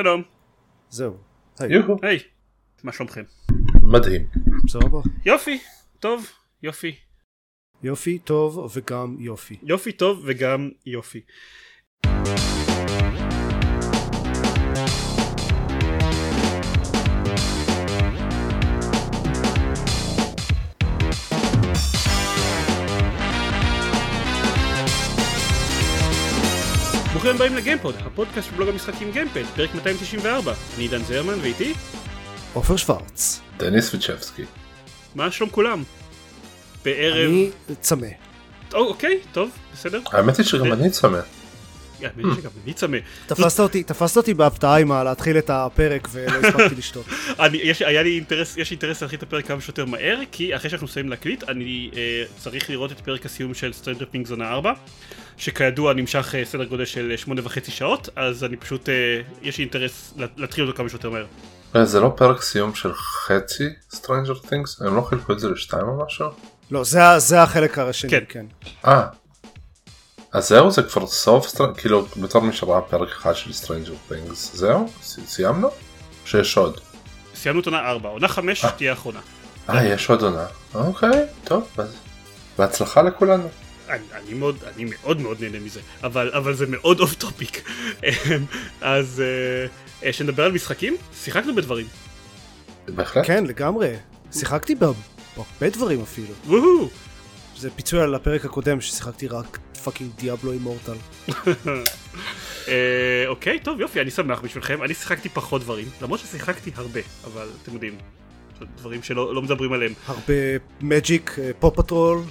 שלום. זהו. היי. היי. מה שלומכם? מדהים. סבבה. יופי. טוב. יופי. יופי, טוב וגם יופי. יופי טוב וגם יופי. ברוכים הבאים לגיימפוד, הפודקאסט של בלוג המשחקים גיימפד, פרק 294. אני עידן זרמן ואיתי? עופר שוורץ. דניס וצ'בסקי. מה שלום כולם? בערב... אני צמא. או, אוקיי, טוב, בסדר. האמת היא שגם אני צמא. האמת היא שגם אני צמא. תפסת אותי, תפסת אותי בהפתעה עם להתחיל את הפרק ולא הספקתי לשתות. אני, יש, היה לי אינטרס, יש לי אינטרס להתחיל את הפרק כמה שיותר מהר, כי אחרי שאנחנו מסיימים להקליט, אני אה, צריך לראות את פרק הסיום של סטרנג'ר פינק זונה 4, שכידוע נמשך אה, סדר גודל של אה, שמונה וחצי שעות, אז אני פשוט, אה, יש לי אינטרס לה- להתחיל אותו כמה שיותר מהר. אה, זה לא פרק סיום של חצי Stranger Things? הם לא חילקו את זה לשתיים או משהו? לא, זה החלק השני, כן. כן. אה. אז זהו זה כבר סוף כאילו בתור מי שראה פרק אחד של Stranger Things זהו? סיימנו? שיש עוד. סיימנו את עונה 4, עונה 5 אה. תהיה האחרונה. אה יש עוד עונה. אוקיי טוב אז בהצלחה לכולנו. אני, אני מאוד, אני מאוד מאוד נהנה מזה, אבל, אבל זה מאוד off topic. אז אה, שנדבר על משחקים, שיחקנו בדברים. בהחלט. כן, לגמרי. שיחקתי בה- בהרבה דברים אפילו. וואו! זה פיצוי על הפרק הקודם ששיחקתי רק fucking Diablo Immortal. אוקיי, טוב יופי, אני שמח בשבילכם. אני שיחקתי פחות דברים, למרות ששיחקתי הרבה, אבל אתם יודעים, דברים שלא לא מדברים עליהם. הרבה מג'יק, Paw Patrol.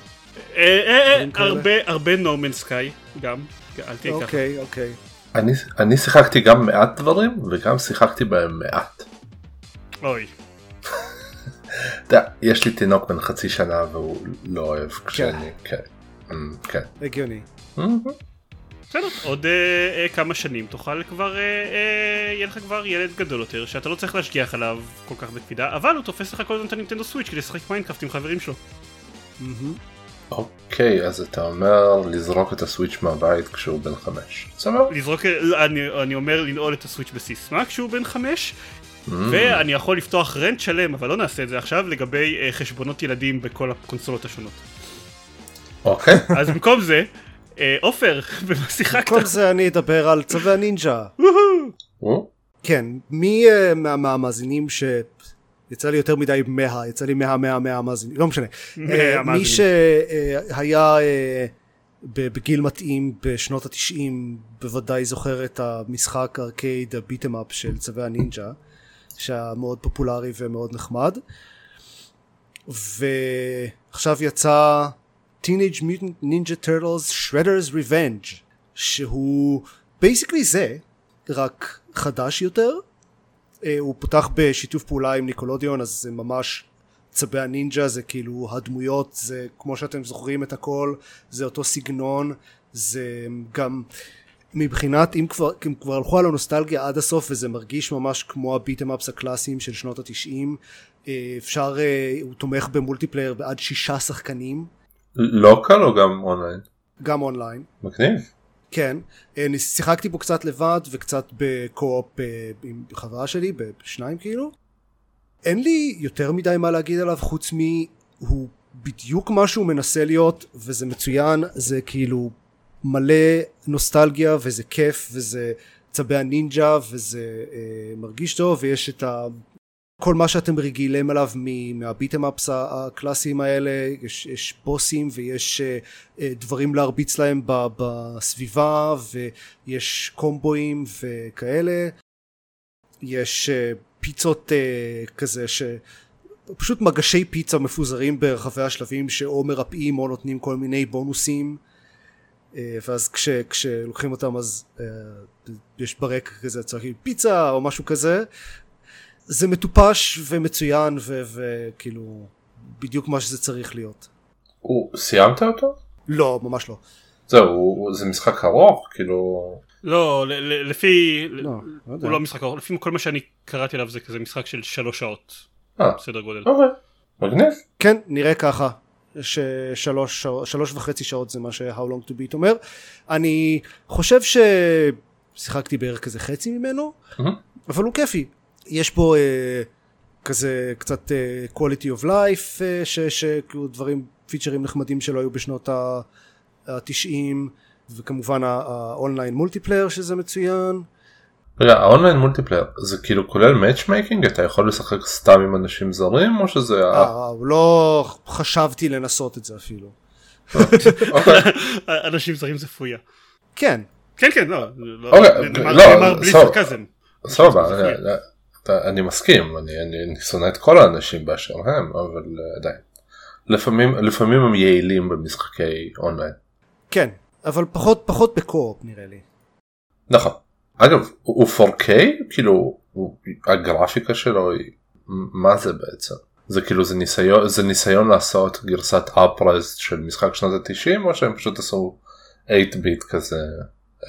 הרבה, No Man's Sky, גם, אל תהיה ככה. אוקיי, אוקיי. אני, שיחקתי גם מעט דברים וגם שיחקתי בהם מעט. אוי, יש לי תינוק בן חצי שנה והוא לא אוהב כשאני כן. אמ, כן. הגיוני. בסדר, עוד אה, אה, כמה שנים תוכל כבר, אה, אה, יהיה לך כבר ילד גדול יותר, שאתה לא צריך להשגיח עליו כל כך בקפידה, אבל הוא תופס לך כל הזמן את הנינטנדו סוויץ' כדי לשחק מיינקראפט עם חברים שלו. אוקיי אז אתה אומר לזרוק את הסוויץ' מהבית כשהוא בן חמש. סבבה. לזרוק, אני, אני אומר לנעול את הסוויץ' בסיסמה כשהוא בן חמש, אמ, ואני יכול לפתוח rant שלם, אבל לא נעשה את זה עכשיו, לגבי אה, חשבונות ילדים בכל הקונסולות השונות. אוקיי. אז במקום זה, אה, עופר, במה שיחקת? כל זה אני אדבר על צבי הנינג'ה. כן, מי אה, מה- מהמאזינים ש... יצא לי יותר מדי 100, יצא לי 100, 100, 100 מאזינים, לא משנה. 100 אה. מי שהיה אה, בגיל מתאים בשנות התשעים, בוודאי זוכר את המשחק ארקייד הביטם אפ של צווי הנינג'ה, שהיה מאוד פופולרי ומאוד נחמד. ועכשיו יצא Teenage Mutant Ninja Turtles Shredder's Revenge, שהוא basically זה, רק חדש יותר. אה, הוא פותח בשיתוף פעולה עם ניקלודיאון אז זה ממש צבי הנינג'ה זה כאילו הדמויות זה כמו שאתם זוכרים את הכל זה אותו סגנון זה גם מבחינת אם כבר, אם כבר הלכו על הנוסטלגיה עד הסוף וזה מרגיש ממש כמו ה beat 'em ups הקלאסיים של שנות התשעים אה, אפשר אה, הוא תומך ב multiplayer בעד שישה שחקנים לוקל או גם אונליין? גם אונליין מגניב. כן, אה, שיחקתי בו קצת לבד וקצת בקו-אופ אה, עם חברה שלי, בשניים כאילו. אין לי יותר מדי מה להגיד עליו חוץ מ... הוא בדיוק מה שהוא מנסה להיות וזה מצוין, זה כאילו מלא נוסטלגיה וזה כיף וזה צבי הנינג'ה וזה אה, מרגיש טוב ויש את ה... כל מה שאתם רגילים אליו מהביטם אפס הקלאסיים האלה, יש, יש בוסים ויש אה, אה, דברים להרביץ להם בסביבה ויש קומבואים וכאלה. יש אה, פיצות כזה ש... פשוט מגשי פיצה מפוזרים ברחבי השלבים שאו מרפאים או נותנים כל מיני בונוסים ואז כש, כשלוקחים אותם אז יש ברקע כזה צועקים פיצה או משהו כזה זה מטופש ומצוין ו- וכאילו בדיוק מה שזה צריך להיות. הוא- סיימת אותו? לא, ממש לא. זהו, הוא- זה משחק ארוך כאילו. לא, ל- ל- לפי... לא, לא יודע. הוא לא משחק ארוך, לפי כל מה שאני קראתי עליו זה כזה משחק של שלוש שעות, אה, סדר גודל. אוקיי. מגניב. כן, נראה ככה. ששלוש שלוש וחצי שעות זה מה ש-How long to beat אומר. אני חושב ששיחקתי בערך כזה חצי ממנו. מהמם. אבל הוא כיפי. יש פה אה, כזה קצת אה, quality of life, אה, שכאילו דברים, פיצ'רים נחמדים שלא היו בשנות ה-90, וכמובן ה online multiplayer שזה מצוין. רגע, ה online multiplayer זה כאילו כולל matchmaking? אתה יכול לשחק סתם עם אנשים זרים או שזה... אה, לא חשבתי לנסות את זה אפילו. אוקיי. אנשים זרים זה פויה. כן. כן כן לא. לא, אוקיי, לא, נאמר בלי סבבה. אתה- אני מסכים, אני אני- אני שונא את כל האנשים באשר הם, אבל אה, עדיין. לפעמים לפעמים הם יעילים במשחקי אונליין. כן, אבל פחות פחות בקו-אופ נראה לי. נכון. אגב, הוא הוא 4K? כאילו, הוא- הגרפיקה שלו היא... מה זה בעצם? זה כאילו זה ניסיון, זה ניסיון לעשות גרסת אפרז של משחק שנות ה-90 או שהם פשוט עשו 8 ביט כזה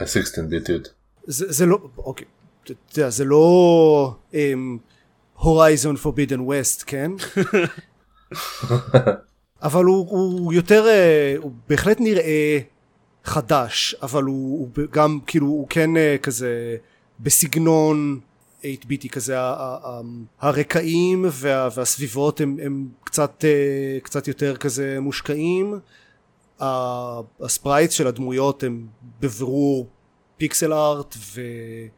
16 ביטיות? זה, זה לא, אוקיי, אתה יודע, זה לא הורייזון פורבידן ווסט, כן? אבל הוא, הוא יותר, אה, הוא בהחלט נראה חדש, אבל הוא, הוא גם כאילו, הוא כן אה, כזה בסגנון 8 ביטי כזה, הרקעים וה, והסביבות הם, הם קצת, אה, קצת יותר כזה מושקעים. הספרייטס של הדמויות הם בבירור פיקסל ארט, ו...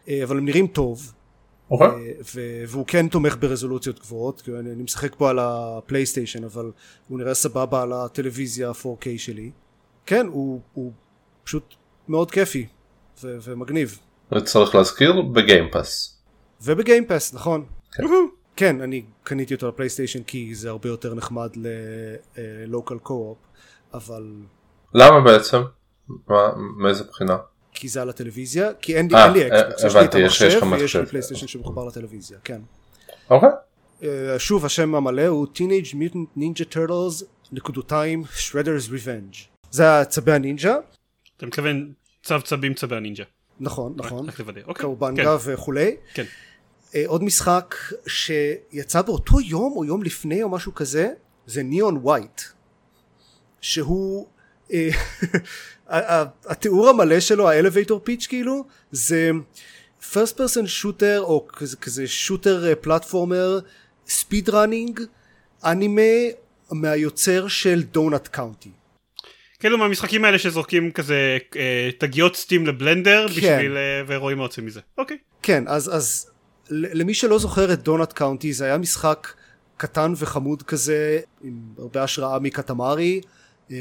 אה, אבל הם נראים טוב, אוקיי. אה, ו... והוא כן תומך ברזולוציות גבוהות, כי אני, אני משחק פה על הפלייסטיישן, אבל הוא נראה סבבה על הטלוויזיה 4K שלי. כן, הוא, הוא פשוט מאוד כיפי ו... ומגניב. צריך להזכיר ב Game Pass. וב Game Pass, נכון. כן. כן, אני קניתי אותו לפלייסטיישן כי זה הרבה יותר נחמד ל local co-op, אבל למה בעצם? מה, מאיזה בחינה? כי זה על הטלוויזיה, כי אין לי, אין לי אקסבוקס, יש לי את המחשב ויש. לי פלייסטיישן שמחובר לטלוויזיה, כן. אוקיי. אה, שוב השם המלא הוא Teenage Mutant Ninja Turtles נקודותיים Shredder's Revenge. זה הצבי הנינג'ה, אתה מתכוון צו צבים צבי הנינג'ה. נכון נכון, רק לוודא. אוקיי. קאובנגה וכולי. כן. אה, עוד משחק שיצא באותו יום או יום לפני או משהו כזה זה ניאון ווייט שהוא אה, התיאור המלא שלו האלווייטור פיץ' כאילו זה first person shooter או כזה, כזה שוטר פלטפורמר speed running אנימה מהיוצר של Donut County כאילו מהמשחקים האלה שזורקים כזה אה, תגיות Steam לבלנדר כן. בשביל אה, ורואים מה יוצא מזה. אוקיי. כן, אז, אז למי שלא זוכר את Donut County זה היה משחק קטן וחמוד כזה עם הרבה השראה מקטמרי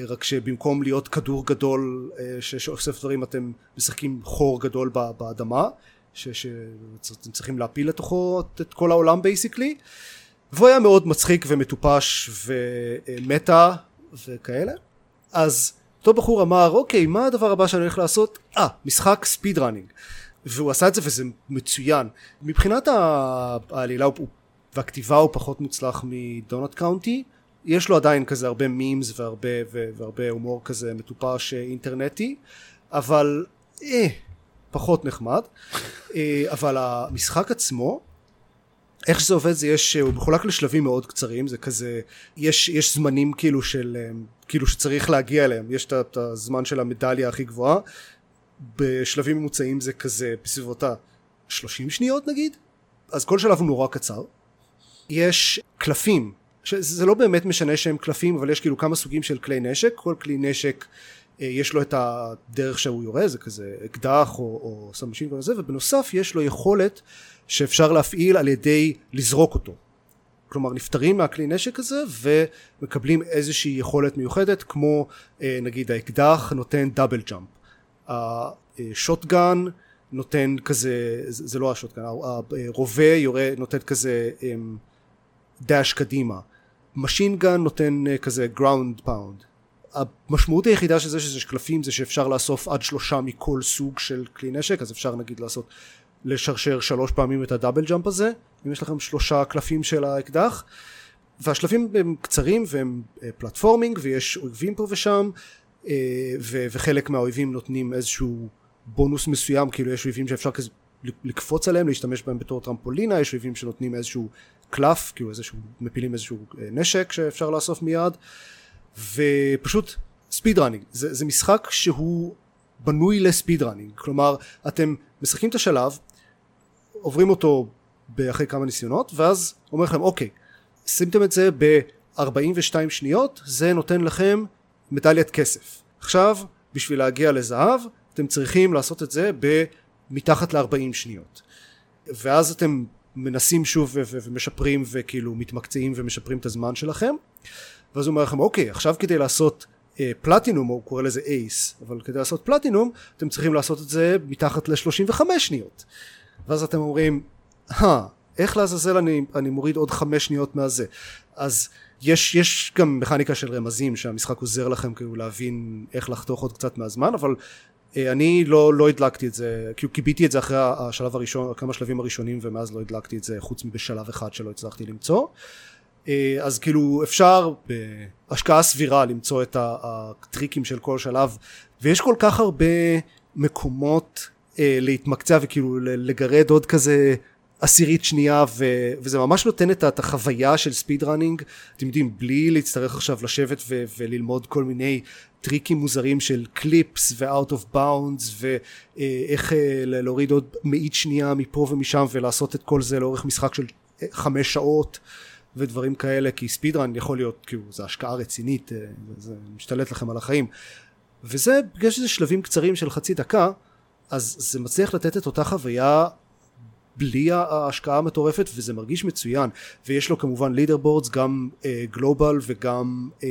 רק שבמקום להיות כדור גדול אה, שאוסף דברים אתם משחקים חור גדול באדמה שאתם צריכים להפיל לתוכו את- כל העולם basically והוא היה מאוד מצחיק ומטופש ו meta וכאלה. אז אותו בחור אמר אוקיי מה הדבר הבא שאני הולך לעשות? אה משחק speed running והוא עשה את זה וזה מצוין. מבחינת העלילה והכתיבה הוא פחות מוצלח מ Donut County יש לו עדיין כזה הרבה memes והרבה, והרבה הומור כזה מטופש אה, אינטרנטי אבל אה, פחות נחמד. אה, אבל המשחק עצמו איך שזה עובד זה יש הוא מחולק לשלבים מאוד קצרים זה כזה יש יש זמנים כאילו של אה, כאילו שצריך להגיע אליהם. יש את את הזמן של המדליה הכי גבוהה. בשלבים ממוצעים זה כזה בסביבות ה-30 שניות נגיד. אז כל שלב הוא נורא קצר. יש קלפים שזה לא באמת משנה שהם קלפים אבל יש כאילו כמה סוגים של כלי נשק. כל כלי נשק אה, יש לו את הדרך שהוא יורה זה כזה אקדח או, או submachine וזה ובנוסף יש לו יכולת שאפשר להפעיל על ידי לזרוק אותו. כלומר נפטרים מהכלי נשק הזה ומקבלים איזושהי יכולת מיוחדת כמו אה, נגיד האקדח נותן double jump ה shotgun נותן כזה זה, לא ה shotgun הרובה יורה נותן כזה אמ, dash קדימה. machine gun נותן אה, כזה ground pound המשמעות היחידה של זה שזה קלפים זה שאפשר לאסוף עד שלושה מכל סוג של כלי נשק אז אפשר נגיד לעשות לשרשר שלוש פעמים את ה double jump הזה אם יש לכם שלושה קלפים של האקדח. והשלבים הם קצרים והם אה, platforming ויש אויבים פה ושם אה, וחלק מהאויבים נותנים איזשהו בונוס מסוים כאילו יש אויבים שאפשר כזה לקפוץ עליהם להשתמש בהם בתור טרמפולינה יש אויבים שנותנים איזשהו קלף כאילו איזשהו מפילים איזשהו אה, נשק שאפשר לאסוף מיד ופשוט speed running זה, זה משחק שהוא בנוי ל speed running כלומר אתם משחקים את השלב עוברים אותו אחרי כמה ניסיונות ואז אומר לכם אוקיי סיימתם את זה ב-42 שניות זה נותן לכם מדליית כסף. עכשיו בשביל להגיע לזהב אתם צריכים לעשות את זה במתחת ל-40 שניות. ואז אתם מנסים שוב ומשפרים וכאילו מתמקצעים ומשפרים את הזמן שלכם. ואז הוא אומר לכם אוקיי עכשיו כדי לעשות אה, פלטינום הוא קורא לזה אייס אבל כדי לעשות פלטינום אתם צריכים לעשות את זה מתחת ל-35 שניות. ואז אתם אומרים איך לעזאזל אני, אני מוריד עוד חמש שניות מהזה? אז יש, יש גם מכניקה של רמזים שהמשחק עוזר לכם כאילו להבין איך לחתוך עוד קצת מהזמן אבל אני לא, לא הדלקתי את זה, כאילו קיביתי את זה אחרי השלב הראשון, כמה שלבים הראשונים ומאז לא הדלקתי את זה חוץ מבשלב אחד שלא הצלחתי למצוא. אה, אז כאילו אפשר בהשקעה סבירה למצוא את הטריקים של כל שלב ויש כל כך הרבה מקומות אה, להתמקצע וכאילו לגרד עוד כזה עשירית שנייה ו, וזה ממש נותן את החוויה של ספיד ראנינג אתם יודעים בלי להצטרך עכשיו לשבת ו, וללמוד כל מיני טריקים מוזרים של קליפס ו-out of bounds ואיך אה, להוריד עוד מאית שנייה מפה ומשם ולעשות את כל זה לאורך משחק של אה, חמש שעות ודברים כאלה כי speed running יכול להיות כאילו זה השקעה רצינית אה, זה משתלט לכם על החיים. וזה בגלל שזה שלבים קצרים של חצי דקה אז זה מצליח לתת את אותה חוויה בלי ההשקעה המטורפת וזה מרגיש מצוין. ויש לו כמובן leaderboards גם global אה, וגם אה,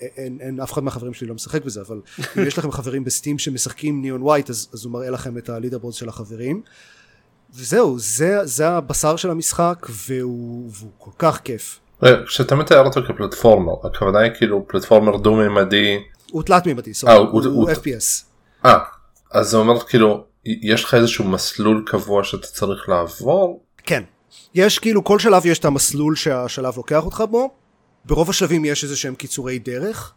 אין, אין אף אחד מהחברים שלי לא משחק בזה אבל אם יש לכם חברים ב Steam שמשחקים Neon White אז, אז הוא מראה לכם את ה leaderboards של החברים. וזהו זה, זה הבשר של המשחק והוא, והוא כל כך כיף. כשאתה מתאר אותו כ platformer הכוונה היא כאילו platformer דו מימדי הוא תלת מימדי הוא, הוא, הוא FPS אה אז זה אומר כאילו יש לך איזשהו מסלול קבוע שאתה צריך לעבור? כן. יש כאילו כל שלב יש את המסלול שהשלב לוקח אותך בו. ברוב השלבים יש איזה שהם קיצורי דרך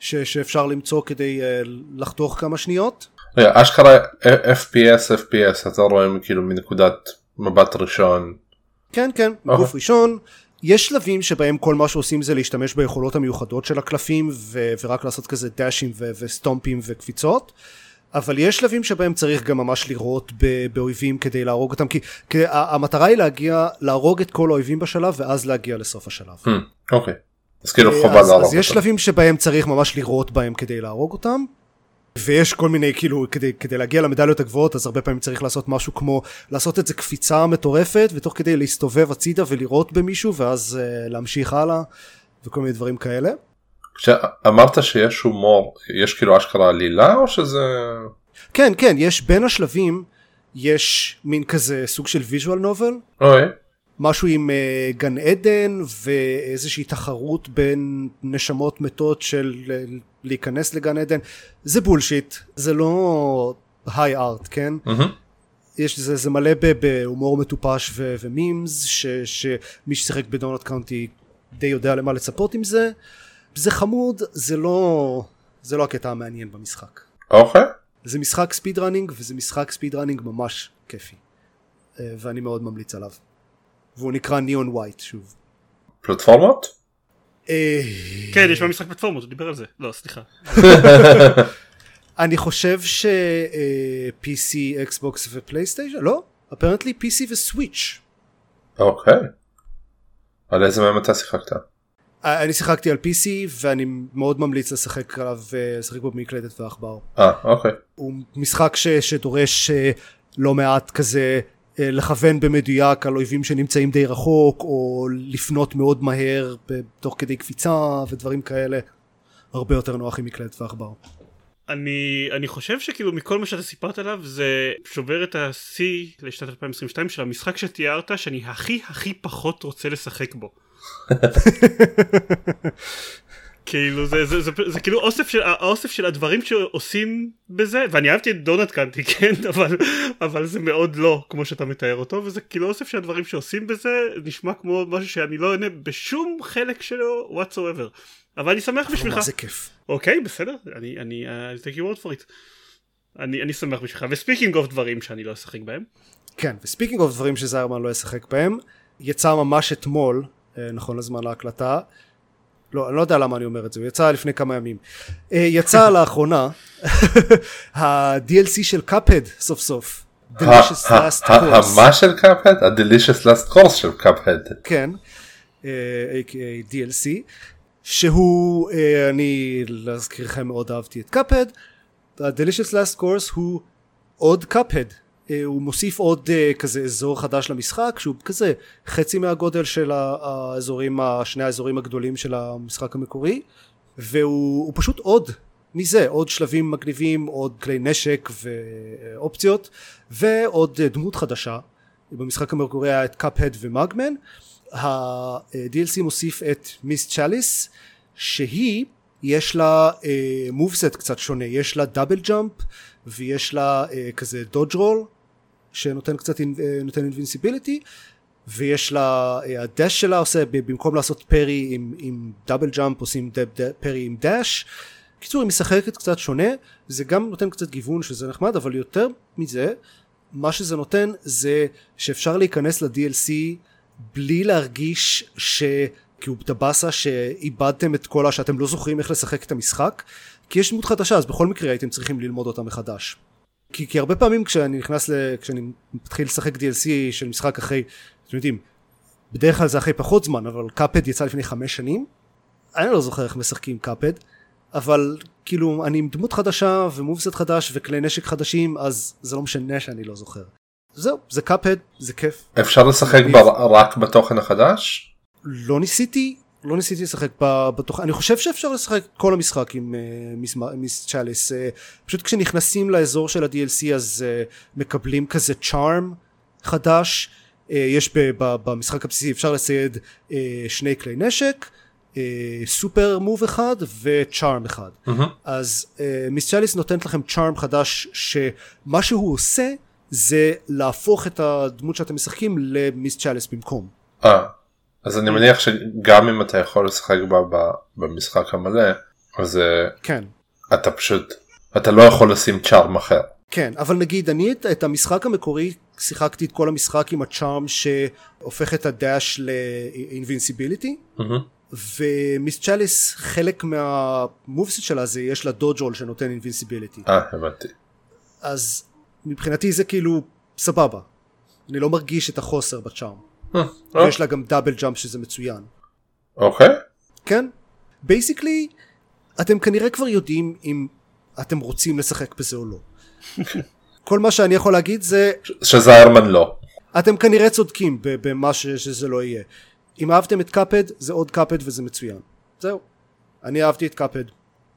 ש- שאפשר למצוא כדי uh, לחתוך כמה שניות. אשכרה FPS FPS אתה רואה כאילו מנקודת מבט ראשון. כן כן okay. אוקיי. גוף ראשון. יש שלבים שבהם כל מה שעושים זה להשתמש ביכולות המיוחדות של הקלפים ו- ורק לעשות כזה דאשים ו- וסטומפים וקפיצות. אבל יש שלבים שבהם צריך גם ממש לירות באויבים כדי להרוג אותם כי, כי המטרה היא להגיע להרוג את כל האויבים בשלב ואז להגיע לסוף השלב. אוקיי. אז כאילו חובה להרוג אותם. אז יש שלבים שבהם צריך ממש לירות בהם כדי להרוג אותם. ויש כל מיני כאילו כדי, כדי להגיע למדליות הגבוהות אז הרבה פעמים צריך לעשות משהו כמו לעשות את זה קפיצה מטורפת ותוך כדי להסתובב הצידה ולירות במישהו ואז uh, להמשיך הלאה וכל מיני דברים כאלה. כשאמרת שיש הומור יש כאילו אשכרה עלילה או שזה כן כן יש בין השלבים יש מין כזה סוג של visual novel אוי. משהו עם אה, גן עדן ואיזושהי תחרות בין נשמות מתות של אה, להיכנס לגן עדן זה bullshit זה לא high art כן mm-hmm. יש זה, זה מלא בהומור מטופש ו, ו memes ש, שמי ששיחק ב Donut County די יודע למה לצפות עם זה זה חמוד זה לא זה לא הקטע המעניין במשחק. אוקיי. Okay. זה משחק speed running וזה משחק speed running ממש כיפי אה, ואני מאוד ממליץ עליו. והוא נקרא Neon White שוב. פלטפורמות? אה, כן יש במשחק פלטפורמות הוא דיבר על זה לא סליחה. אני חושב ש PC, אקסבוקס ופלייסטיישן לא? אפרנטלי PC וסוויץ'. אוקיי. על איזה מהם אתה שיחקת? אני שיחקתי על PC ואני מאוד ממליץ לשחק עליו, לשחק בו במקלדת ועכבר. אה, אוקיי. הוא משחק ש, שדורש אה, לא מעט כזה אה, לכוון במדויק על אויבים שנמצאים די רחוק, או לפנות מאוד מהר תוך כדי קפיצה ודברים כאלה. הרבה יותר נוח עם מקלדת ועכבר. אני אני חושב שכאילו מכל מה שאתה סיפרת עליו זה שובר את השיא לשנת 2022 של המשחק שתיארת שאני הכי הכי פחות רוצה לשחק בו. כאילו זה, זה, זה, זה, זה כאילו אוסף של, האוסף של הדברים שעושים בזה ואני אהבתי את דונלד קאנטי כן אבל, אבל זה מאוד לא כמו שאתה מתאר אותו וזה כאילו אוסף של הדברים שעושים בזה נשמע כמו משהו שאני לא אהנה בשום חלק שלו whatsoever אבל אני שמח בשבילך. זה כיף. אוקיי בסדר אני אני אני take your word for it. אני, אני שמח בשבילך ו speaking of דברים שאני לא אשחק בהם. כן ו speaking of דברים שזיירמן לא ישחק בהם יצא ממש אתמול אה, נכון לזמן ההקלטה. לא, אני לא יודע למה אני אומר את זה, הוא יצא לפני כמה ימים. אה, יצא לאחרונה ה-DLC של Cuphead סוף סוף. Delicious Last Course. מה של Cuphead? ה-Delicious Last Course של Cuphead. כן, אה, a.k.a. DLC, שהוא, אה, אני להזכירכם מאוד אהבתי את קאפהד, ה-Delicious Last Course הוא עוד קאפהד, הוא מוסיף עוד אה, כזה אזור חדש למשחק שהוא כזה חצי מהגודל של האזורים, שני האזורים הגדולים של המשחק המקורי והוא פשוט עוד מזה עוד שלבים מגניבים עוד כלי נשק ואופציות ועוד דמות חדשה. במשחק המקורי היה את Cuphead ו Mugman. ה-DLC מוסיף את Ms. Chalice שהיא יש לה moveset קצת שונה. יש לה double jump ויש לה כזה dodge roll שנותן קצת אה, נותן invincibility ויש לה ה dash שלה עושה במקום לעשות parry עם, עם double jump עושים דב, דב, parry עם dash קיצור היא משחקת קצת שונה זה גם נותן קצת גיוון שזה נחמד אבל יותר מזה מה שזה נותן זה שאפשר להיכנס ל-DLC בלי להרגיש ש... כי הוא בטבאסה שאיבדתם את כל ה... שאתם לא זוכרים איך לשחק את המשחק כי יש דמות חדשה אז בכל מקרה הייתם צריכים ללמוד אותה מחדש כי, כי הרבה פעמים כשאני נכנס ל... כשאני מתחיל לשחק DLC של משחק אחרי אתם יודעים בדרך כלל זה אחרי פחות זמן אבל קאפד יצא לפני חמש שנים אני לא זוכר איך משחקים קאפד אבל כאילו אני עם דמות חדשה ומובסט חדש וכלי נשק חדשים אז זה לא משנה שאני לא זוכר זהו זה קאפד זה כיף אפשר לשחק ב... רק בתוכן החדש? לא ניסיתי לא ניסיתי לשחק בתוכן אני חושב שאפשר לשחק כל המשחק עם uh, מיס צ'אליס uh, פשוט כשנכנסים לאזור של ה-DLC אז uh, מקבלים כזה צ'ארם חדש יש ב, ב, במשחק הבסיסי אפשר לצייד שני כלי נשק סופר מוב אחד וצ'ארם אחד mm-hmm. אז מיס צ'אליס נותנת לכם צ'ארם חדש שמה שהוא עושה זה להפוך את הדמות שאתם משחקים למיס צ'אליס במקום. אה, אז אני מניח שגם אם אתה יכול לשחק בה במשחק המלא, אז כן. אתה פשוט, אתה לא יכול לשים צ'ארם אחר. כן, אבל נגיד אני את, את המשחק המקורי שיחקתי את כל המשחק עם הצ'ארם שהופך את הדאש לאינבינסיביליטי. Mm-hmm. ו Ms. Chalice חלק מה moveset שלה זה יש לה dodge roll שנותן invincibility. אה הבנתי. אז מבחינתי זה כאילו סבבה. אני לא מרגיש את החוסר ב charm. אה, ויש לה גם double jump שזה מצוין. אוקיי. כן. basically אתם כנראה כבר יודעים אם אתם רוצים לשחק בזה או לא. כל מה שאני יכול להגיד זה שזיירמן לא. אתם כנראה צודקים במה שזה לא יהיה. אם אהבתם את קאפד זה עוד קאפד וזה מצוין. זהו. אני אהבתי את קאפד.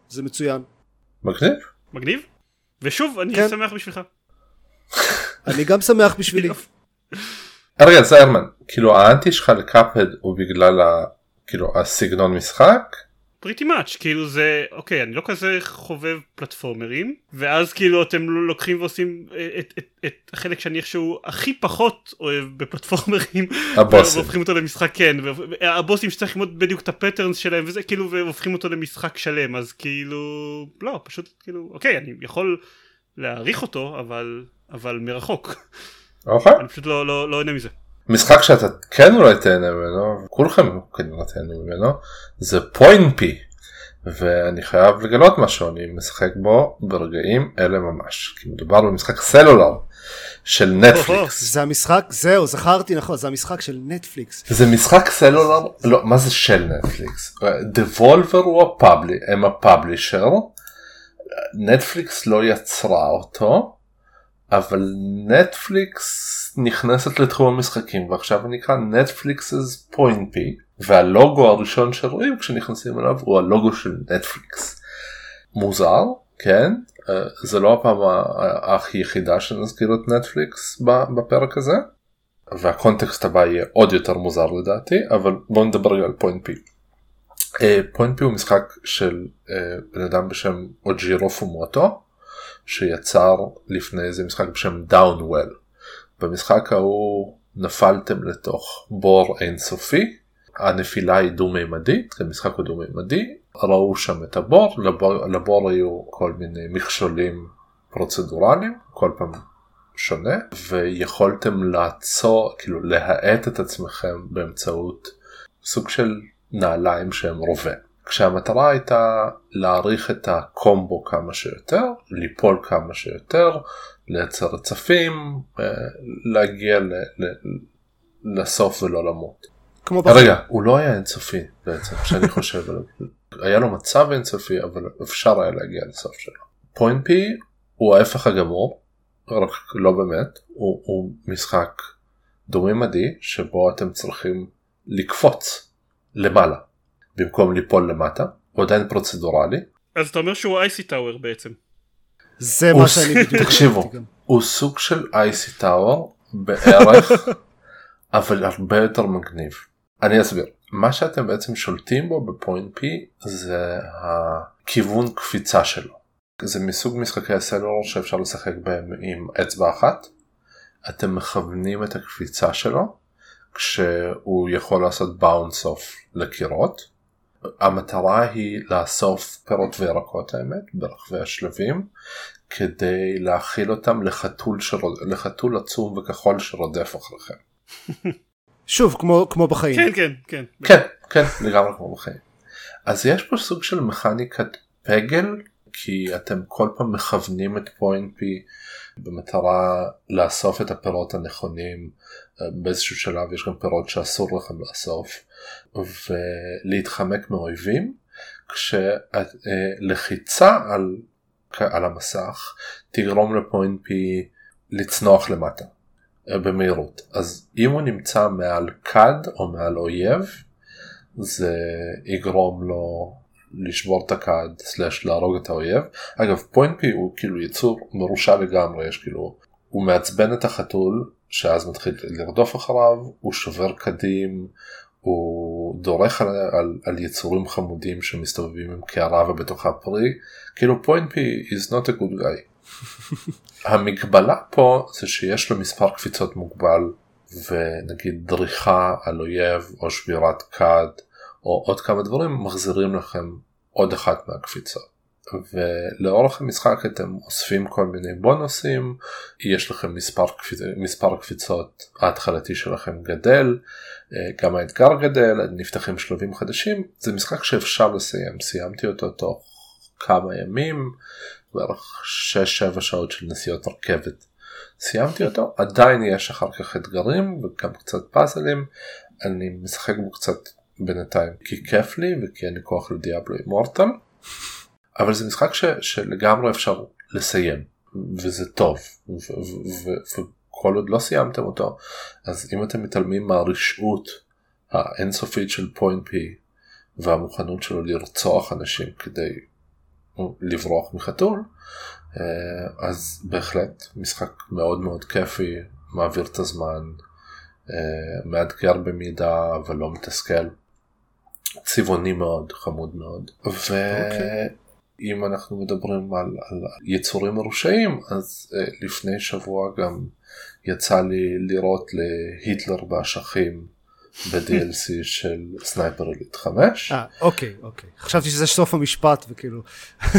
זה מצוין. מגניב. מגניב? ושוב אני כן. שמח בשבילך. אני גם שמח בשבילי. רגע זיירמן כאילו האנטי שלך לקאפד הוא בגלל ה... כאילו הסגנון משחק? פריטי מאץ' כאילו זה אוקיי אני לא כזה חובב פלטפורמרים ואז כאילו אתם לוקחים ועושים את, את, את החלק שאני איכשהו הכי פחות אוהב בפלטפורמרים הבוסים. והופכים אותו למשחק כן והבוסים שצריך ללמוד בדיוק את הפטרנס שלהם וזה כאילו והופכים אותו למשחק שלם אז כאילו לא פשוט כאילו אוקיי אני יכול להעריך אותו אבל אבל מרחוק אוקיי. אני פשוט לא לא לא נהנה מזה. משחק שאתה כן אולי תהנה ממנו כולכם כנראה תהנו ממנו זה פוינפי ואני חייב לגלות משהו אני משחק בו ברגעים אלה ממש. כי מדובר במשחק סלולר של נטפליקס זה המשחק זהו זכרתי נכון זה המשחק של נטפליקס זה משחק סלולר לא מה זה של נטפליקס developer הוא ה publi- הם ה publisher. נטפליקס לא יצרה אותו אבל נטפליקס נכנסת לתחום המשחקים ועכשיו נקרא Netflix's Poinpy והלוגו הראשון שרואים כשנכנסים אליו הוא הלוגו של נטפליקס. מוזר כן זה לא הפעם היחידה שנזכיר את נטפליקס בפרק הזה והקונטקסט הבא יהיה עוד יותר מוזר לדעתי אבל בוא נדבר על Poinpy. Poinpy הוא משחק של בן אדם בשם אוג'ירו פומוטו שיצר לפני איזה משחק בשם Downwell. במשחק ההוא נפלתם לתוך בור אינסופי הנפילה היא דו מימדית המשחק הוא דו מימדי ראו שם את הבור לבור, לבור היו כל מיני מכשולים פרוצדורליים כל פעם שונה ויכולתם לעצור כאילו להאט את עצמכם באמצעות סוג של נעליים שהם רובה. כשהמטרה הייתה להעריך את הקומבו כמה שיותר, ליפול כמה שיותר, לייצר רצפים, אה, להגיע ל, ל, לסוף ולא למות. כמו בחיים. רגע, הוא לא היה אינסופי בעצם, כשאני חושב עליו. היה לו מצב אינסופי, אבל אפשר היה להגיע לסוף שלו. פוינט פי הוא ההפך הגמור, רק לא באמת, הוא, הוא משחק דו-ממדי שבו אתם צריכים לקפוץ למעלה במקום ליפול למטה, הוא עדיין פרוצדורלי. אז אתה אומר שהוא אייסי טאוור בעצם. זה מה שאני בדיוק תקשיבו. הוא סוג של Icy Tower בערך, אבל הרבה יותר מגניב. אני אסביר. מה שאתם בעצם שולטים בו ב Poinpy זה הכיוון קפיצה שלו. זה מסוג משחקי הסלולר שאפשר לשחק בהם עם אצבע אחת. אתם מכוונים את הקפיצה שלו כשהוא יכול לעשות bounce off לקירות. המטרה היא לאסוף פירות וירקות האמת ברחבי השלבים כדי להאכיל אותם לחתול, שרוד... לחתול עצום וכחול שרודף אחריכם. שוב, כמו, כמו בחיים. כן כן כן. כן, כן, לגמרי כמו בחיים. אז יש פה סוג של מכניקת פגל, כי אתם כל פעם מכוונים את פוינט פי במטרה לאסוף את הפירות הנכונים. באיזשהו שלב יש גם פירות שאסור לכם לאסוף, ולהתחמק מאויבים, כשלחיצה על, על המסך תגרום לפוינט פי לצנוח למטה. במהירות אז אם הוא נמצא מעל כד או מעל אויב זה יגרום לו לשבור את הכד סלאש להרוג את האויב אגב פוינט פי הוא כאילו יצור מרושע לגמרי יש כאילו הוא מעצבן את החתול שאז מתחיל לרדוף אחריו הוא שובר קדים הוא דורך על, על, על יצורים חמודים שמסתובבים עם קערה ובתוכה פרי כאילו פוינט פי is not a good guy המגבלה פה זה שיש לו מספר קפיצות מוגבל ונגיד דריכה על אויב או שבירת כד או עוד כמה דברים מחזירים לכם עוד אחת מהקפיצות. ולאורך המשחק אתם אוספים כל מיני בונוסים, יש לכם מספר, קפיצ... מספר הקפיצות ההתחלתי שלכם גדל, גם האתגר גדל, נפתחים שלבים חדשים, זה משחק שאפשר לסיים, סיימתי אותו תוך כמה ימים, בערך 6-7 שעות של נסיעות רכבת. סיימתי אותו, עדיין יש אחר כך אתגרים וגם קצת פאזלים, אני משחק בו קצת בינתיים כי כיף לי וכי אין לי כוח לדיאבלו אימורטל, אבל זה משחק ש, שלגמרי אפשר לסיים וזה טוב וכל עוד לא סיימתם אותו אז אם אתם מתעלמים מהרשעות האינסופית של פוינט פי והמוכנות שלו לרצוח אנשים כדי לברוח מחתול אז בהחלט משחק מאוד מאוד כיפי מעביר את הזמן מאתגר במידה אבל לא מתסכל. צבעוני מאוד חמוד מאוד ואם אנחנו מדברים על, על יצורים מרושעים אז לפני שבוע גם יצא לי לירות להיטלר באשכים ב-DLC של Sniper Elite 5. אה, אוקיי, אוקיי. חשבתי שזה סוף המשפט וכאילו...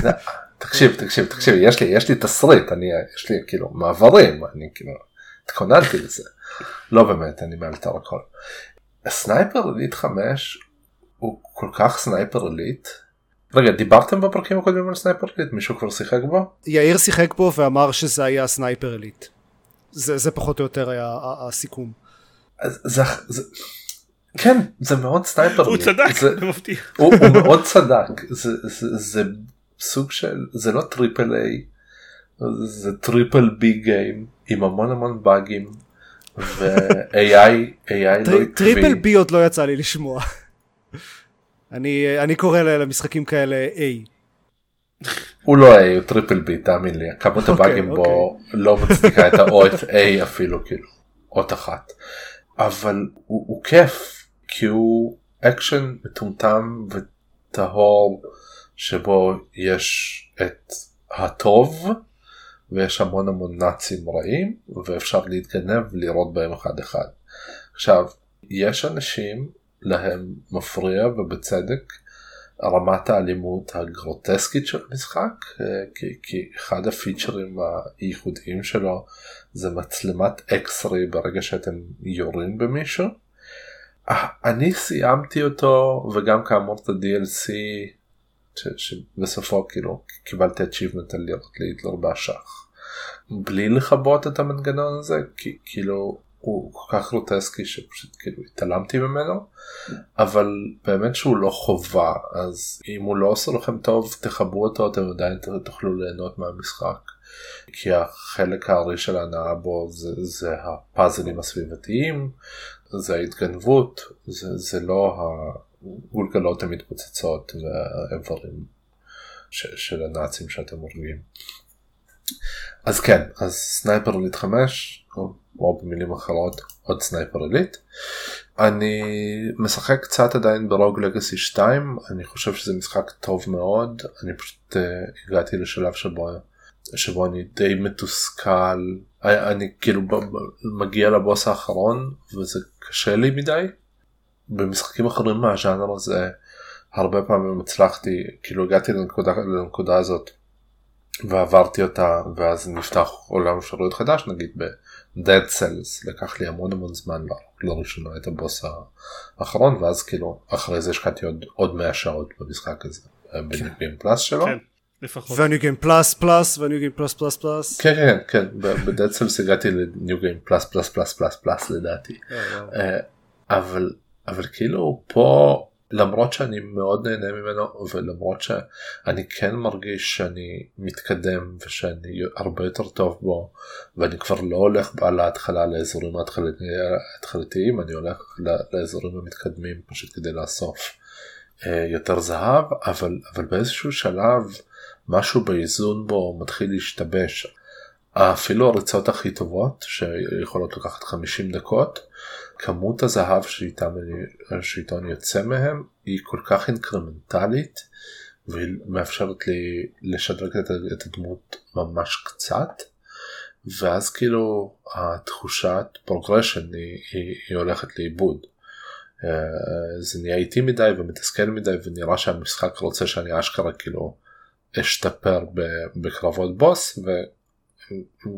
תקשיב, תקשיב, תקשיב, יש לי, יש לי תסריט, אני, יש לי כאילו מעברים, אני כאילו, התכוננתי לזה. לא באמת, אני מאלתר הכל. Sniper Elite 5 הוא כל כך Sniper Elite. רגע, דיברתם בפרקים הקודמים על Sniper Elite? מישהו כבר שיחק בו? יאיר שיחק בו ואמר שזה היה Sniper Elite. זה, זה פחות או יותר היה הסיכום. אז זה, זה, כן, זה מאוד Sniper הוא. צדק, זה, מבטיח. הוא, הוא מאוד צדק, זה, זה, זה סוג של, זה לא triple A, זה triple B game עם המון המון באגים ו-AI AI לא עקבי. triple B עוד לא יצא לי לשמוע. אני, אני קורא למשחקים כאלה A. הוא לא A, הוא triple B, תאמין לי, כמות אוקיי, הבאגים בו לא מצדיקה את האות A אפילו, כאילו, אות אחת. אבל הוא, הוא כיף, כי הוא אקשן מטומטם וטהור, שבו יש את הטוב, ויש המון המון נאצים רעים, ואפשר להתגנב ולירות בהם אחד אחד. עכשיו, יש אנשים להם מפריע ובצדק רמת האלימות הגרוטסקית של המשחק כי, כי אחד הפיצ'רים הייחודיים שלו זה מצלמת אקסרי ברגע שאתם יורים במישהו. אני סיימתי אותו וגם כאמור את ה-DLC שבסופו כאילו קיבלתי achievement על לראות להיטלר באשך בלי לכבות את המנגנון הזה כי כאילו הוא כל כך גרוטסקי שפשוט כאילו התעלמתי ממנו אבל באמת שהוא לא חובה אז אם הוא לא עושה לכם טוב תחברו אותו אתם עדיין תוכלו ליהנות מהמשחק כי החלק הארי של ההנאה בו זה, זה הפאזלים הסביבתיים זה ההתגנבות זה, זה לא הגולגלות המתפוצצות והאיברים של הנאצים שאתם הורגים. אז כן אז Sniper Elite 5 או, במילים אחרות עוד Sniper Elite. אני משחק קצת עדיין ב Rogue Legacy 2 אני חושב שזה משחק טוב מאוד אני פשוט uh, הגעתי לשלב שבו שבו אני די מתוסכל אני, אני כאילו מגיע לבוס האחרון וזה קשה לי מדי. במשחקים אחרים מהז'אנר הזה הרבה פעמים הצלחתי כאילו הגעתי לנקודה, לנקודה הזאת ועברתי אותה ואז נפתח עולם אפשרויות חדש נגיד ב-Dead Cells לקח לי המון המון זמן לראשונה את הבוס האחרון ואז כאילו אחרי זה השקעתי עוד, עוד 100 שעות במשחק הזה ב New Game Plus שלו. כן. לפחות. ו New Game Plus Plus ו New Game Plus Plus Plus. כן כן כן ב-Dead Cells הגעתי ל New Game Plus Plus Plus Plus Plus לדעתי. אה, אבל אבל כאילו פה למרות שאני מאוד נהנה ממנו ולמרות שאני כן מרגיש שאני מתקדם ושאני הרבה יותר טוב בו ואני כבר לא הולך על ההתחלה לאזורים ההתחלתיים אני הולך לאזורים המתקדמים פשוט כדי לאסוף אה, יותר זהב אבל אבל באיזשהו שלב משהו באיזון בו מתחיל להשתבש. אפילו הריצות הכי טובות שיכולות לקחת 50 דקות כמות הזהב שאיתו אני יוצא מהם היא כל כך אינקרמנטלית והיא מאפשרת לי לשדרג את הדמות ממש קצת ואז כאילו התחושת progression היא, היא, היא הולכת לאיבוד. אה, זה נהיה איטי מדי ומתסכל מדי ונראה שהמשחק רוצה שאני אשכרה כאילו אשתפר בקרבות בוס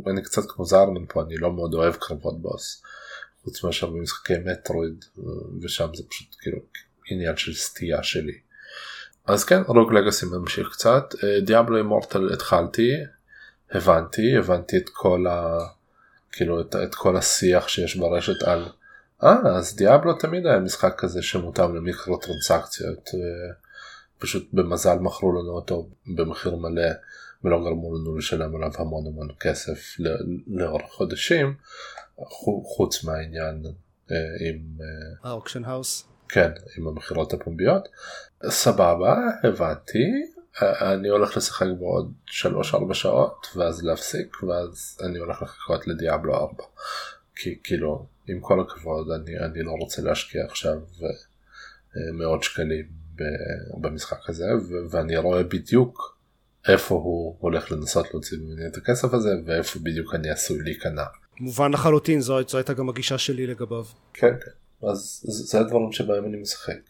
ואני קצת כמו זרמן פה אני לא מאוד אוהב קרבות בוס. חוץ מאשר במשחקי מטרואיד ושם זה פשוט כאילו עניין של סטייה שלי. אז כן רוג לגאסי ממשיך קצת דיאבלו אימורטל התחלתי הבנתי הבנתי את כל ה... כאילו את, את כל השיח שיש ברשת על אה אז דיאבלו תמיד היה משחק כזה שמותאם למיקרו טרנסקציות פשוט במזל מכרו לנו אותו במחיר מלא ולא גרמו לנו לשלם עליו המון המון כסף לאורך חודשים חוץ מהעניין אה, עם ה auction אה, house. כן עם המכירות הפומביות. סבבה הבנתי. אה, אני הולך לשחק בעוד 3-4 שעות ואז להפסיק ואז אני הולך לחכות ל Diablo 4 כי כאילו עם כל הכבוד אני, אני לא רוצה להשקיע עכשיו מאות שקלים במשחק הזה ואני רואה בדיוק איפה הוא הולך לנסות להוציא ממני את הכסף הזה ואיפה בדיוק אני עשוי להיכנע. מובן לחלוטין זו, זו הייתה גם הגישה שלי לגביו. כן כן אז זה הדברים שבהם אני משחק.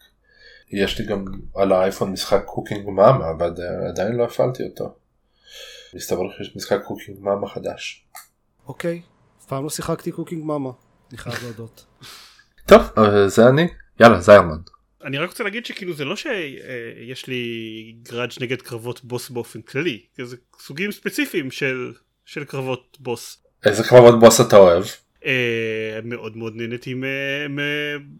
יש לי גם על האייפון משחק Cooking Mama ועדיין לא הפעלתי אותו. מסתבר שיש משחק Cooking Mama חדש. אוקיי, אף פעם לא שיחקתי Cooking Mama, אני חייב להודות. טוב, זה אני, יאללה זיירמן. אני רק רוצה להגיד שכאילו זה לא שיש לי גראדג' נגד קרבות בוס באופן כללי, זה סוגים ספציפיים של, של קרבות בוס. איזה קרבות בוס אתה אוהב? אה, מאוד מאוד נהניתי מ... מ...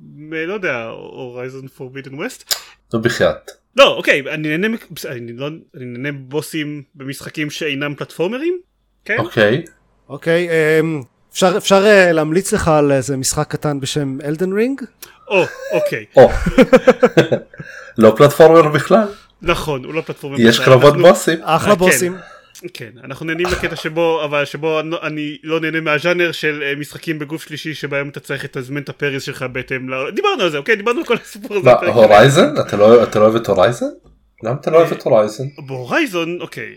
מ... לא יודע, הורייזון פורבידן ווסט. נו בחייאת. לא אוקיי אני נהנה אני לא אני נהנה בוסים במשחקים שאינם פלטפורמרים. כן? אוקיי. אוקיי אמ, אפשר אפשר uh, להמליץ לך על איזה משחק קטן בשם Elden Ring? או אוקיי. או. לא platformer בכלל. נכון הוא לא platformer. יש קרבות בוסים. אחלה אה, כן. בוסים. כן אנחנו נהנים בקטע שבו אבל שבו אני לא נהנה מהז'אנר של אה, משחקים בגוף שלישי שבהם אתה צריך לתזמן את ה parries שלך בהתאם ל... דיברנו על זה אוקיי דיברנו על כל הסיפור הזה. מה, Horizon אתה לא לא אוהב את Horizon? למה אתה לא אוהב את Horizon? ב Horizon אוקיי.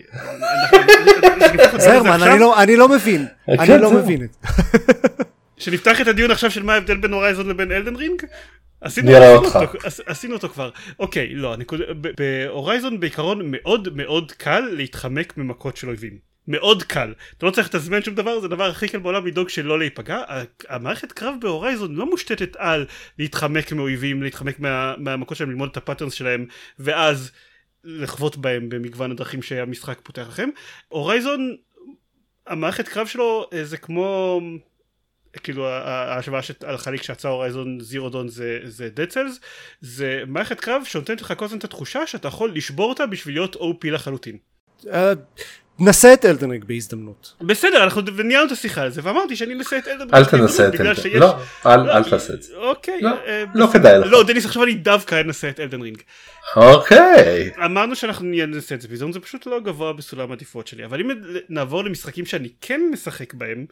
זרמן אני לא אני לא מבין כן, אני לא. מבין את שנפתח את הדיון עכשיו של מה ההבדל בין Horizon לבין Elden Ring? עשינו, עשינו. אותו, עש- עשינו אותו כבר. אוקיי, לא, ב Horizon בעיקרון מאוד מאוד קל להתחמק ממכות של אויבים. מאוד קל. אתה לא צריך לתזמן שום דבר, זה הדבר הכי קל בעולם לדאוג שלא להיפגע. המערכת קרב ב Horizon לא מושתתת על להתחמק מאויבים, להתחמק מה, מהמכות שלהם, ללמוד את ה patterns שלהם, ואז לחבוט בהם במגוון הדרכים שהמשחק פותח לכם. Horizon המערכת קרב שלו אה, זה כמו כאילו ההשוואה שהלכה לי כשיצא Horizon Zero Dawn זה, זה Dead Cells זה מערכת קרב שנותנת לך כל הזמן את התחושה שאתה יכול לשבור אותה בשביל להיות OP לחלוטין. אה, נסה את Elden Ring בהזדמנות. בסדר אנחנו וניהלנו את השיחה על זה ואמרתי שאני אנסה את Elden אל תנסה את. שיש- לא, אל לא, תעשה את זה. אוקיי. לא, אה, לא. כדאי לך. לא דניס עכשיו אני דווקא אנסה את Elden Ring. אוקיי. אמרנו שאנחנו ננסה את זה בהזדמנות זה פשוט לא גבוה בסולם העדיפות שלי אבל אם נעבור למשחקים שאני כן משחק בהם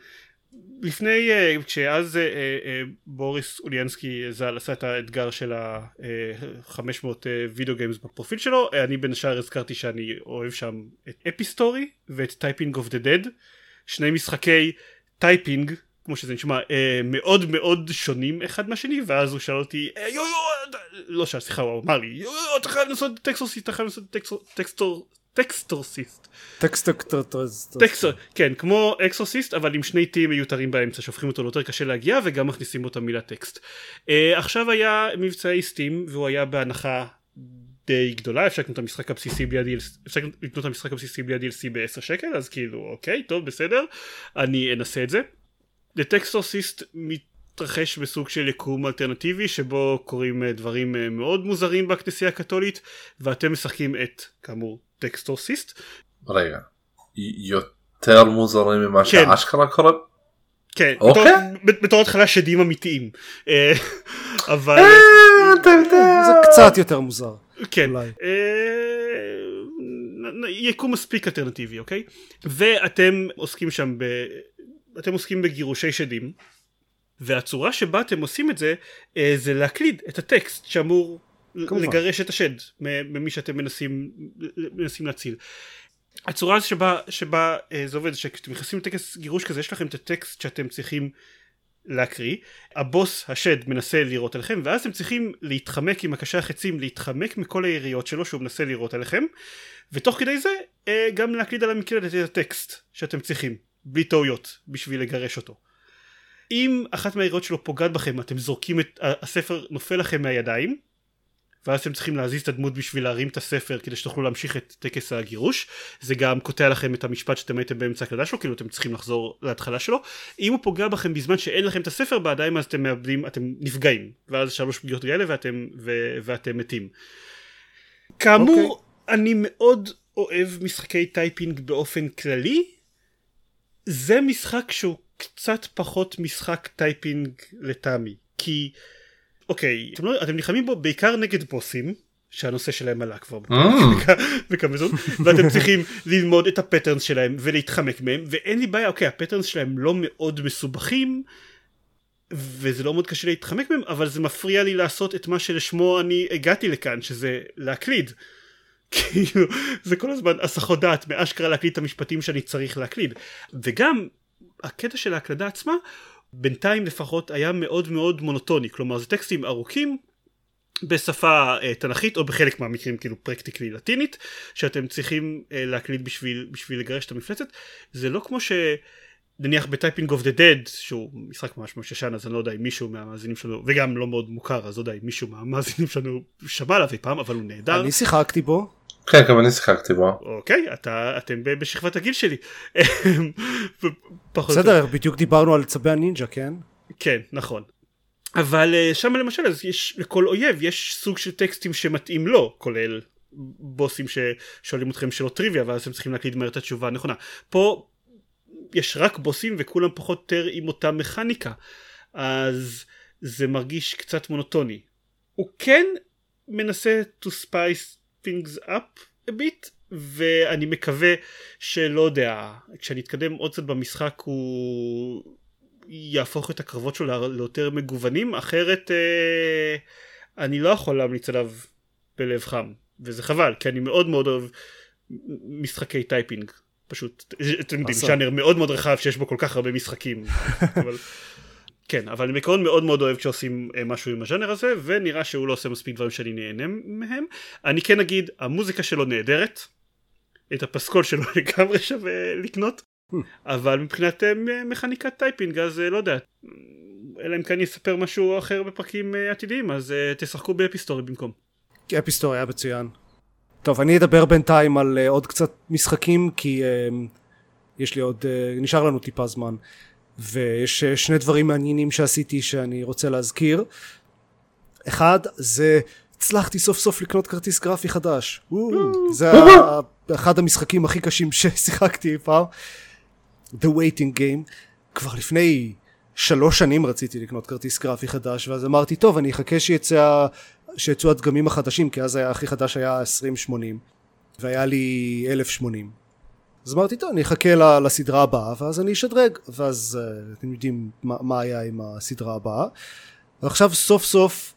לפני uh, כשאז uh, uh, בוריס אוליאנסקי ז"ל עשה את האתגר של ה-500 uh, video games בפרופיל שלו אני בין השאר הזכרתי שאני אוהב שם את Epistory ואת Typing of the Dead שני משחקי typing כמו שזה נשמע אה, מאוד מאוד שונים אחד מהשני ואז הוא שאל אותי אה, יו יו לא שאל סליחה הוא אמר לי יו יו אתה חייב לנסות Textorcist אתה חייב לנסות Textor- Textor Textorcist Text Textor כן כמו exorcist אבל עם שני טים מיותרים באמצע שהופכים אותו ליותר קשה להגיע וגם מכניסים בו את המילה טקסט. אה, עכשיו היה מבצעי Steam והוא היה בהנחה די גדולה אפשר לקנות את המשחק הבסיסי בלי ה-DLC אפשר לקנות את המשחק הבסיסי בלי ה-DLC ב-10 שקל אז כאילו אוקיי טוב בסדר אני אנסה את זה. The Textorcist מתרחש בסוג של יקום אלטרנטיבי שבו קורים אה, דברים אה, מאוד מוזרים בכנסייה הקתולית ואתם משחקים את כאמור Textorcist רגע. יותר מוזרים ממה כן. שאשכרה קורה? כן, אוקיי. בתור- בתור התחלה שדים אמיתיים אה, אבל אה, אתה יודע. זה קצת יותר מוזר. כן אולי. אה, יקום מספיק אלטרנטיבי אוקיי ואתם עוסקים שם ב... אתם עוסקים בגירושי שדים והצורה שבה אתם עושים את זה אה, זה להקליד את הטקסט שאמור כמובן. לגרש את השד ממי שאתם מנסים מנסים להציל. הצורה שבה, שבה אה, זה עובד שכשאתם נכנסים לטקס גירוש כזה יש לכם את הטקסט שאתם צריכים להקריא הבוס השד מנסה לירות עליכם ואז אתם צריכים להתחמק עם הקשי החצים להתחמק מכל היריות שלו שהוא מנסה לירות עליכם ותוך כדי זה אה, גם להקליד על המקלדת את הטקסט שאתם צריכים בלי טעויות בשביל לגרש אותו אם אחת מהיריות שלו פוגעת בכם אתם זורקים את הספר נופל לכם מהידיים ואז אתם צריכים להזיז את הדמות בשביל להרים את הספר כדי שתוכלו להמשיך את טקס הגירוש. זה גם קוטע לכם את המשפט שאתם הייתם באמצע הקלדה שלו כאילו אתם צריכים לחזור להתחלה שלו. אם הוא פוגע בכם בזמן שאין לכם את הספר בידיים אז אתם מאבדים אתם נפגעים. ואז שלוש פגיעות כאלה ואתם, ו, ואתם מתים. כאמור אוקיי. אני מאוד אוהב משחקי typing באופן כללי. זה משחק שהוא קצת פחות משחק typing לטעמי כי אוקיי אתם, לא, אתם נלחמים בו בעיקר נגד בוסים שהנושא שלהם עלה כבר Mm. בכמה זאת ואתם צריכים ללמוד את ה patterns שלהם ולהתחמק מהם ואין לי בעיה אוקיי ה patterns שלהם לא מאוד מסובכים וזה לא מאוד קשה להתחמק מהם אבל זה מפריע לי לעשות את מה שלשמו אני הגעתי לכאן שזה להקליד כאילו זה כל הזמן הסחות דעת מאשכרה להקליד את המשפטים שאני צריך להקליד וגם הקטע של ההקלדה עצמה בינתיים לפחות היה מאוד מאוד מונוטוני. כלומר זה טקסטים ארוכים בשפה uh, תנכית או בחלק מהמקרים כאילו practically לטינית שאתם צריכים uh, להקליד בשביל, בשביל לגרש את המפלצת. זה לא כמו ש... נניח ב Typing of the Dead שהוא משחק ממש ממש ישן אז אני לא יודע אם מישהו מהמאזינים שלנו וגם לא מאוד מוכר אז לא יודע אם מישהו מהמאזינים שלנו שמע עליו אי פעם אבל הוא נהדר. אני שיחקתי בו. כן, גם אני שיחקתי בו. אוקיי אתה אתם בשכבת הגיל שלי. בסדר, בדיוק דיברנו על צבי הנינג'ה, כן? כן נכון. אבל אה, שם למשל אז יש לכל אויב יש סוג של טקסטים שמתאים לו כולל בוסים ששואלים אתכם שאלות טריוויה ואז אתם צריכים להקליד מהר את התשובה הנכונה. פה יש רק בוסים וכולם פחות או יותר עם אותה מכניקה. אז זה מרגיש קצת מונוטוני. הוא כן מנסה to spice things up a bit ואני מקווה שלא יודע כשאני אתקדם עוד קצת במשחק הוא יהפוך את הקרבות שלו ליותר מגוונים אחרת אה, אני לא יכול להמליץ עליו בלב חם וזה חבל כי אני מאוד מאוד אוהב משחקי typing פשוט אתם יודעים זה. ז'אנר מאוד מאוד רחב שיש בו כל כך הרבה משחקים אבל כן אבל אני בעיקרון מאוד מאוד אוהב כשעושים אה, משהו עם הז'אנר הזה ונראה שהוא לא עושה מספיק דברים שאני נהנה מהם. אני כן אגיד המוזיקה שלו נהדרת. את הפסקול שלו לגמרי שווה לקנות. אבל מבחינת אה, מכניקת typing אז אה, לא יודע אלא אם כן יספר משהו אחר בפרקים עתידיים אז תשחקו ב Epistory במקום. Epistory היה מצוין. טוב, אני אדבר בינתיים על עוד קצת משחקים, כי יש לי עוד, נשאר לנו טיפה זמן. ויש uh, שני דברים מעניינים שעשיתי שאני רוצה להזכיר. אחד זה הצלחתי סוף סוף לקנות כרטיס גרפי חדש. זה אחד המשחקים הכי קשים ששיחקתי אי פעם. The Waiting Game. כבר לפני שלוש שנים רציתי לקנות כרטיס גרפי חדש ואז אמרתי טוב אני אחכה שיצא שיצאו הדגמים החדשים כי אז היה הכי חדש היה 2080 והיה לי 1080 אז אמרתי טוב אני אחכה לסדרה הבאה ואז אני אשדרג. ואז אה, אתם יודעים מה, מה היה עם הסדרה הבאה. ועכשיו סוף סוף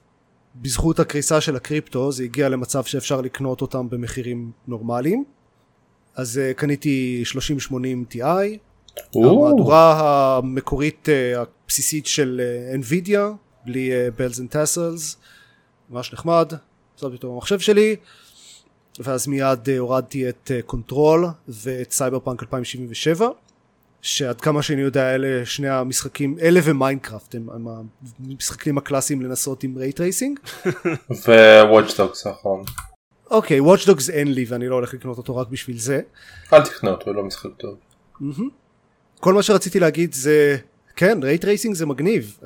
בזכות הקריסה של הקריפטו זה הגיע למצב שאפשר לקנות אותם במחירים נורמליים. אז uh, קניתי 3080 Ti המהדורה המקורית uh, הבסיסית של NVIDIA בלי bells and whistles ממש נחמד. שמתי אותו במחשב שלי ואז מיד uh, הורדתי את Control uh, ואת סייבר פאנק 2077 שעד כמה שאני יודע אלה שני המשחקים אלה ו Minecraft הם, הם המשחקים הקלאסיים לנסות עם ray tracing ו Watch Dogs האחרון אוקיי Watch Dogs אין לי ואני לא הולך לקנות אותו רק בשביל זה. אל תקנה אותו לא משחק טוב. כל מה שרציתי להגיד זה כן ray tracing זה מגניב.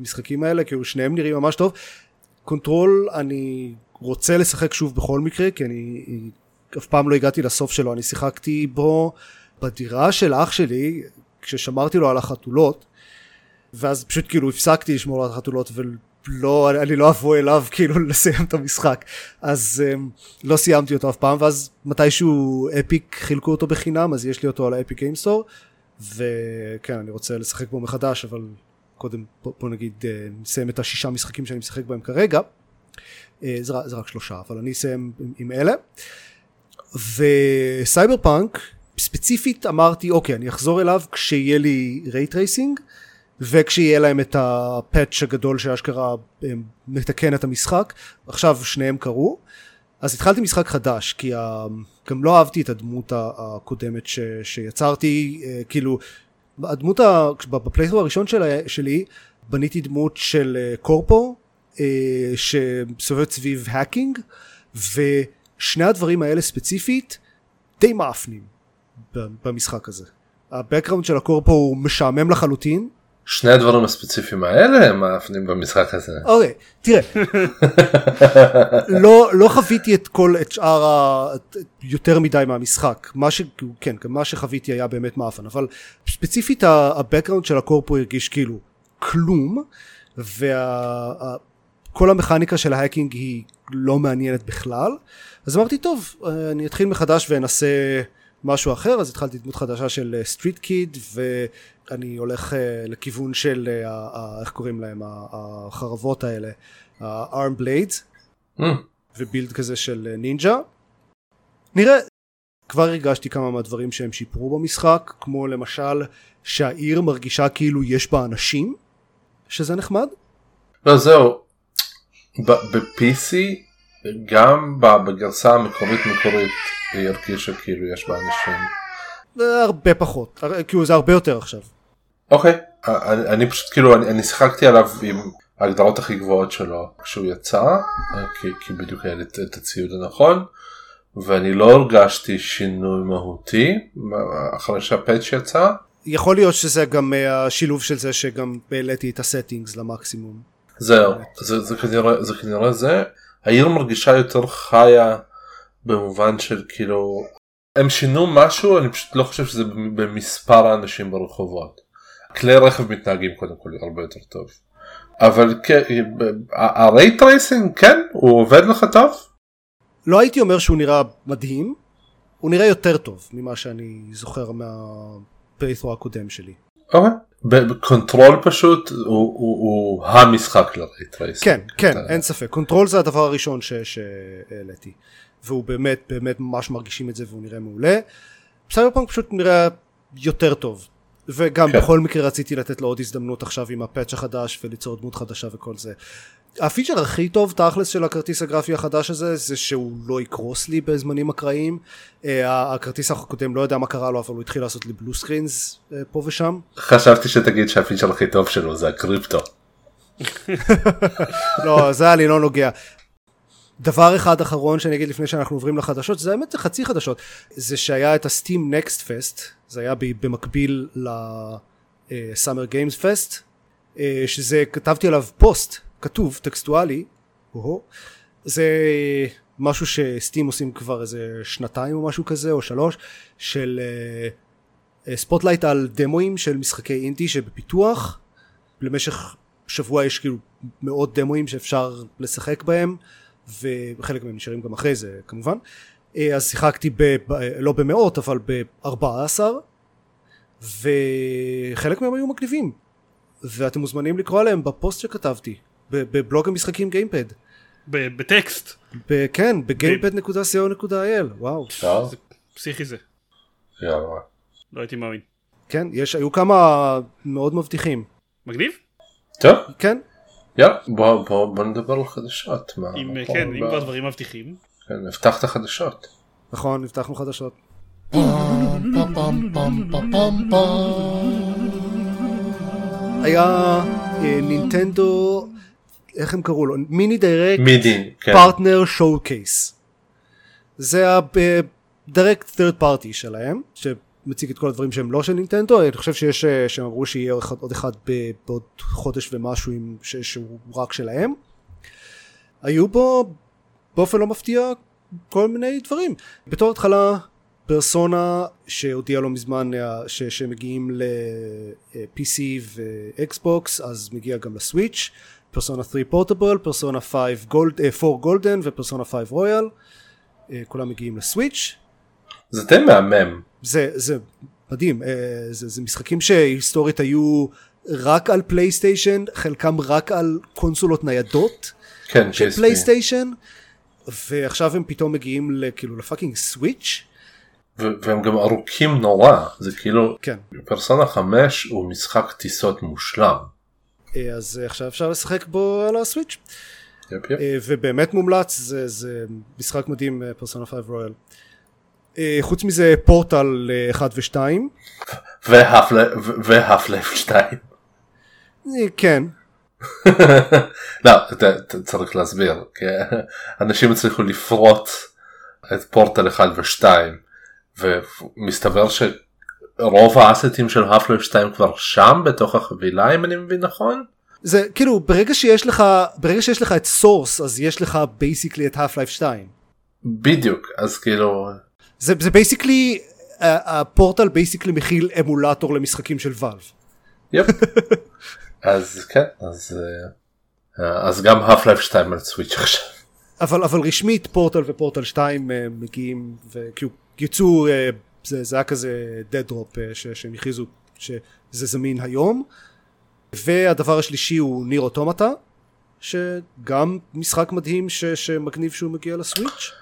המשחקים האלה כאילו שניהם נראים ממש טוב. Control אני רוצה לשחק שוב בכל מקרה כי אני אף פעם לא הגעתי לסוף שלו אני שיחקתי בו בדירה של אח שלי כששמרתי לו על החתולות ואז פשוט כאילו הפסקתי לשמור על החתולות ולא אני לא אבוא אליו כאילו לסיים את המשחק. אז um, לא סיימתי אותו אף פעם ואז מתישהו Epic חילקו אותו בחינם אז יש לי אותו על ה Epic Games Store וכן אני רוצה לשחק בו מחדש אבל קודם בוא, נגיד uh, נסיים את השישה משחקים שאני משחק בהם כרגע זה, זה רק שלושה אבל אני אסיים עם, עם אלה. וסייבר פאנק ספציפית אמרתי אוקיי אני אחזור אליו כשיהיה לי ray tracing וכשיהיה להם את ה patch הגדול שאשכרה מתקן את המשחק. עכשיו שניהם קרו. אז התחלתי משחק חדש כי גם לא אהבתי את הדמות הקודמת ש, שיצרתי אה, כאילו הדמות ב playthrough הראשון שלה, שלי בניתי דמות של אה, corpo אה, שסובבת סביב hacking ושני הדברים האלה ספציפית די מעפנים במשחק הזה. ה background של ה corpo הוא משעמם לחלוטין. שני הדברים הספציפיים האלה הם מעפנים במשחק הזה. אוקיי, תראה. לא, לא חוויתי את כל, את שאר ה... יותר מדי מהמשחק. מה ש... כן, מה שחוויתי היה באמת מעפן, אבל ספציפית ה background של ה corpo הרגיש כאילו כלום, וכל וה... המכניקה של ה hacking היא לא מעניינת בכלל. אז אמרתי טוב, אני אתחיל מחדש ואנסה... משהו אחר אז התחלתי דמות חדשה של street אה, kid ואני הולך uh, לכיוון של אה, איך קוראים להם החרבות האלה ה-arm blades mm. ובילד כזה של נינג'ה נראה כבר הרגשתי כמה מהדברים שהם שיפרו במשחק כמו למשל שהעיר מרגישה כאילו יש בה אנשים שזה נחמד. לא זהו ב-PC גם בגרסה המקורית מקורית היא הרגישה כאילו יש בה אנשים. הרבה פחות, כאילו זה הרבה יותר עכשיו. אוקיי, אני, אני פשוט כאילו אני, אני שיחקתי עליו עם ההגדרות הכי גבוהות שלו כשהוא יצא, כי, כי בדיוק היה לי את הציוד הנכון, ואני לא הרגשתי שינוי מהותי אחרי שהפאץ' יצא. יכול להיות שזה גם אה, השילוב של זה שגם העליתי את הסטינגס למקסימום. זהו, זה, זה, כנראה, זה כנראה זה. העיר מרגישה יותר חיה במובן של כאילו הם שינו משהו אני פשוט לא חושב שזה במספר האנשים ברחובות. כלי רכב מתנהגים קודם כל הרבה יותר טוב. אבל ה ray tracing כן הוא עובד לך טוב? לא הייתי אומר שהוא נראה מדהים הוא נראה יותר טוב ממה שאני זוכר מה playthrough הקודם שלי. אוקיי. Control פשוט הוא, הוא, הוא המשחק ל ray tracing. כן כן אין ספק Control זה הדבר הראשון שהעליתי. והוא באמת באמת ממש מרגישים את זה והוא נראה מעולה. סייבר פאנק פשוט נראה יותר טוב וגם כן. בכל מקרה רציתי לתת לו עוד הזדמנות עכשיו עם ה patch החדש וליצור דמות חדשה וכל זה. הפיצ'ר הכי טוב תכלס של הכרטיס הגרפי החדש הזה זה שהוא לא יקרוס לי בזמנים אקראיים אה, הכרטיס הקודם לא יודע מה קרה לו אבל הוא התחיל לעשות לי blue screens אה, פה ושם. חשבתי שתגיד שהפיצ'ר הכי טוב שלו זה הקריפטו. לא זה אני לא נוגע דבר אחד אחרון שאני אגיד לפני שאנחנו עוברים לחדשות, זה האמת זה חצי חדשות, זה שהיה את ה Steam Next Fest, זה היה במקביל ל Summer Games Fest, שזה כתבתי עליו פוסט כתוב טקסטואלי, זה משהו ש Steam עושים כבר איזה שנתיים או משהו כזה או שלוש, של spotlight על דמואים של משחקי אינדי שבפיתוח, למשך שבוע יש כאילו מאות דמואים שאפשר לשחק בהם וחלק מהם נשארים גם אחרי זה כמובן. אז שיחקתי ב, לא במאות אבל בארבעה עשר וחלק מהם היו מגניבים ואתם מוזמנים לקרוא עליהם בפוסט שכתבתי בבלוג המשחקים גיימפד. בטקסט. כן בגיימפד.co.il וואו. זה פסיכי זה. יאללה. לא הייתי מאמין. כן יש היו כמה מאוד מבטיחים. מגניב? טוב. כן. יאללה בוא, בוא, בוא נדבר על חדשות כן אם כבר דברים מבטיחים. כן, נפתח את החדשות. נכון הבטחנו חדשות. היה אה, נינטנדו איך הם קראו לו? Mini Direct כן. Partner Showcase זה ה Direct third party שלהם שמציג את כל הדברים שהם לא של נינטנדו. אני חושב שיש אה, שהם אמרו שיהיה עוד אחד- בעוד חודש ומשהו עם, ש- שהוא רק שלהם. היו בו באופן לא מפתיע כל מיני דברים. בתור התחלה פרסונה שהודיע לא מזמן אה, ש- שמגיעים ל-PC ואקסבוקס אז מגיע גם לסוויץ' פרסונה 3 Portable, Persona 5 Gold, 4 Golden ופרסונה 5 Royal. כולם מגיעים לסוויץ' זה די מהמם. זה, זה מדהים, אה, זה, זה משחקים שהיסטורית היו רק על פלייסטיישן, חלקם רק על קונסולות ניידות כן של. פלייסטיישן ועכשיו הם פתאום מגיעים לכאילו ל fucking סוויץ' והם גם ארוכים נורא. זה כאילו כן. פרסונה 5 הוא משחק טיסות מושלם. אה, אז אה, עכשיו אפשר לשחק בו על הסוויץ' yep, yep. אה, ובאמת מומלץ זה, זה משחק מדהים פרסונה 5 Royal חוץ מזה פורטל 1 ו-2 ו Half-Life 2. כן לא צריך להסביר אנשים הצליחו לפרוט את פורטל 1 ו2 ומסתבר שרוב האסטים של Half-Life 2 כבר שם בתוך החבילה אם אני מבין נכון. זה כאילו ברגע שיש לך ברגע שיש לך את Source אז יש לך basically את Half-Life 2 בדיוק אז כאילו זה זה basically ה Portal basically מכיל אמולטור למשחקים של Valve yep. אז כן אז אה, אז גם Half-Life 2 על סוויץ' עכשיו. אבל אבל רשמית Portal ו Portal 2 אה, מגיעים וכאילו יצאו אה, זה, זה היה כזה dead drop אה, שהם הכריזו שזה זמין היום והדבר השלישי הוא ניר אוטומטה שגם משחק מדהים ש- שמגניב שהוא מגיע לסוויץ'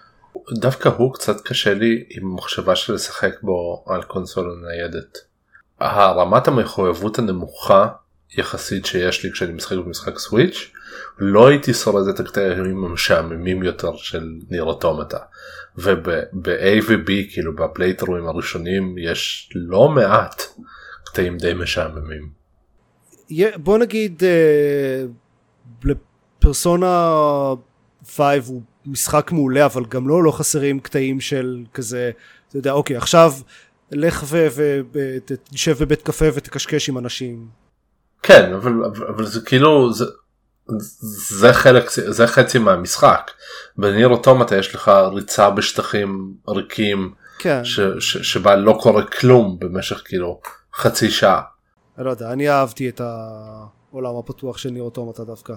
דווקא הוא קצת קשה לי עם מחשבה של לשחק בו על קונסולה ניידת. הרמת המחויבות הנמוכה יחסית שיש לי כשאני משחק במשחק סוויץ' לא הייתי שורד את הקטעים המשעממים יותר של ניר אוטומטה. וב-A ו-B כאילו בפלייטרואים הראשונים יש לא מעט קטעים די משעממים. בוא נגיד אה, לפרסונה 5 הוא משחק מעולה אבל גם לו לא חסרים קטעים של כזה אתה יודע אוקיי עכשיו לך ותשב בבית קפה ותקשקש עם אנשים כן אבל, אבל, אבל זה כאילו זה, זה חלק זה חצי מהמשחק. בניר אוטומטה יש לך ריצה בשטחים ריקים כן ש, ש, שבה לא קורה כלום במשך כאילו חצי שעה. אני לא יודע אני אהבתי את העולם הפתוח של ניר אוטומטה דווקא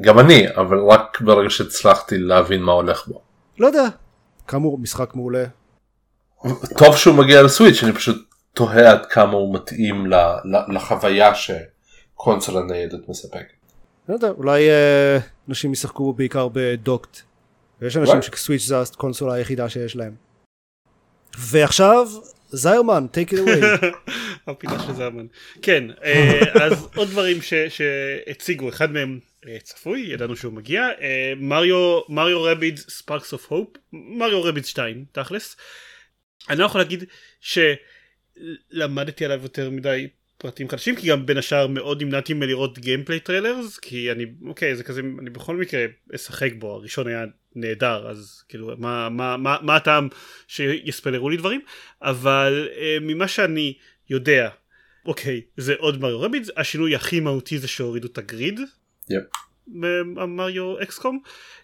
גם אני אבל רק ברגע שהצלחתי להבין מה הולך בו. לא יודע כאמור משחק מעולה טוב שהוא מגיע לסוויץ' אני פשוט תוהה עד כמה הוא מתאים לחוויה שקונסולה ניידת מספקת. לא יודע אולי אה, אנשים ישחקו בעיקר בדוקט ויש אנשים. שסוויץ' זה הקונסולה היחידה שיש להם ועכשיו זיירמן take it away הפינה של זמן. כן, אה, אז עוד דברים שהציגו, אחד מהם אה, צפוי, ידענו שהוא מגיע, אה, מריו Mario Rabbids Sparks of Hope, Mario Rabbids 2 תכלס. אני לא יכול להגיד שלמדתי עליו יותר מדי פרטים חדשים כי גם בין השאר מאוד נמנעתי מלראות gameplay trailers כי אני אוקיי זה כזה אני בכל מקרה אשחק בו הראשון היה נהדר אז כאילו מה מה מה, מה הטעם שיספלרו לי דברים אבל אה, ממה שאני יודע אוקיי זה עוד מריו רבידס השינוי הכי מהותי זה שהורידו את הגריד. Yep. במריו אקסקום.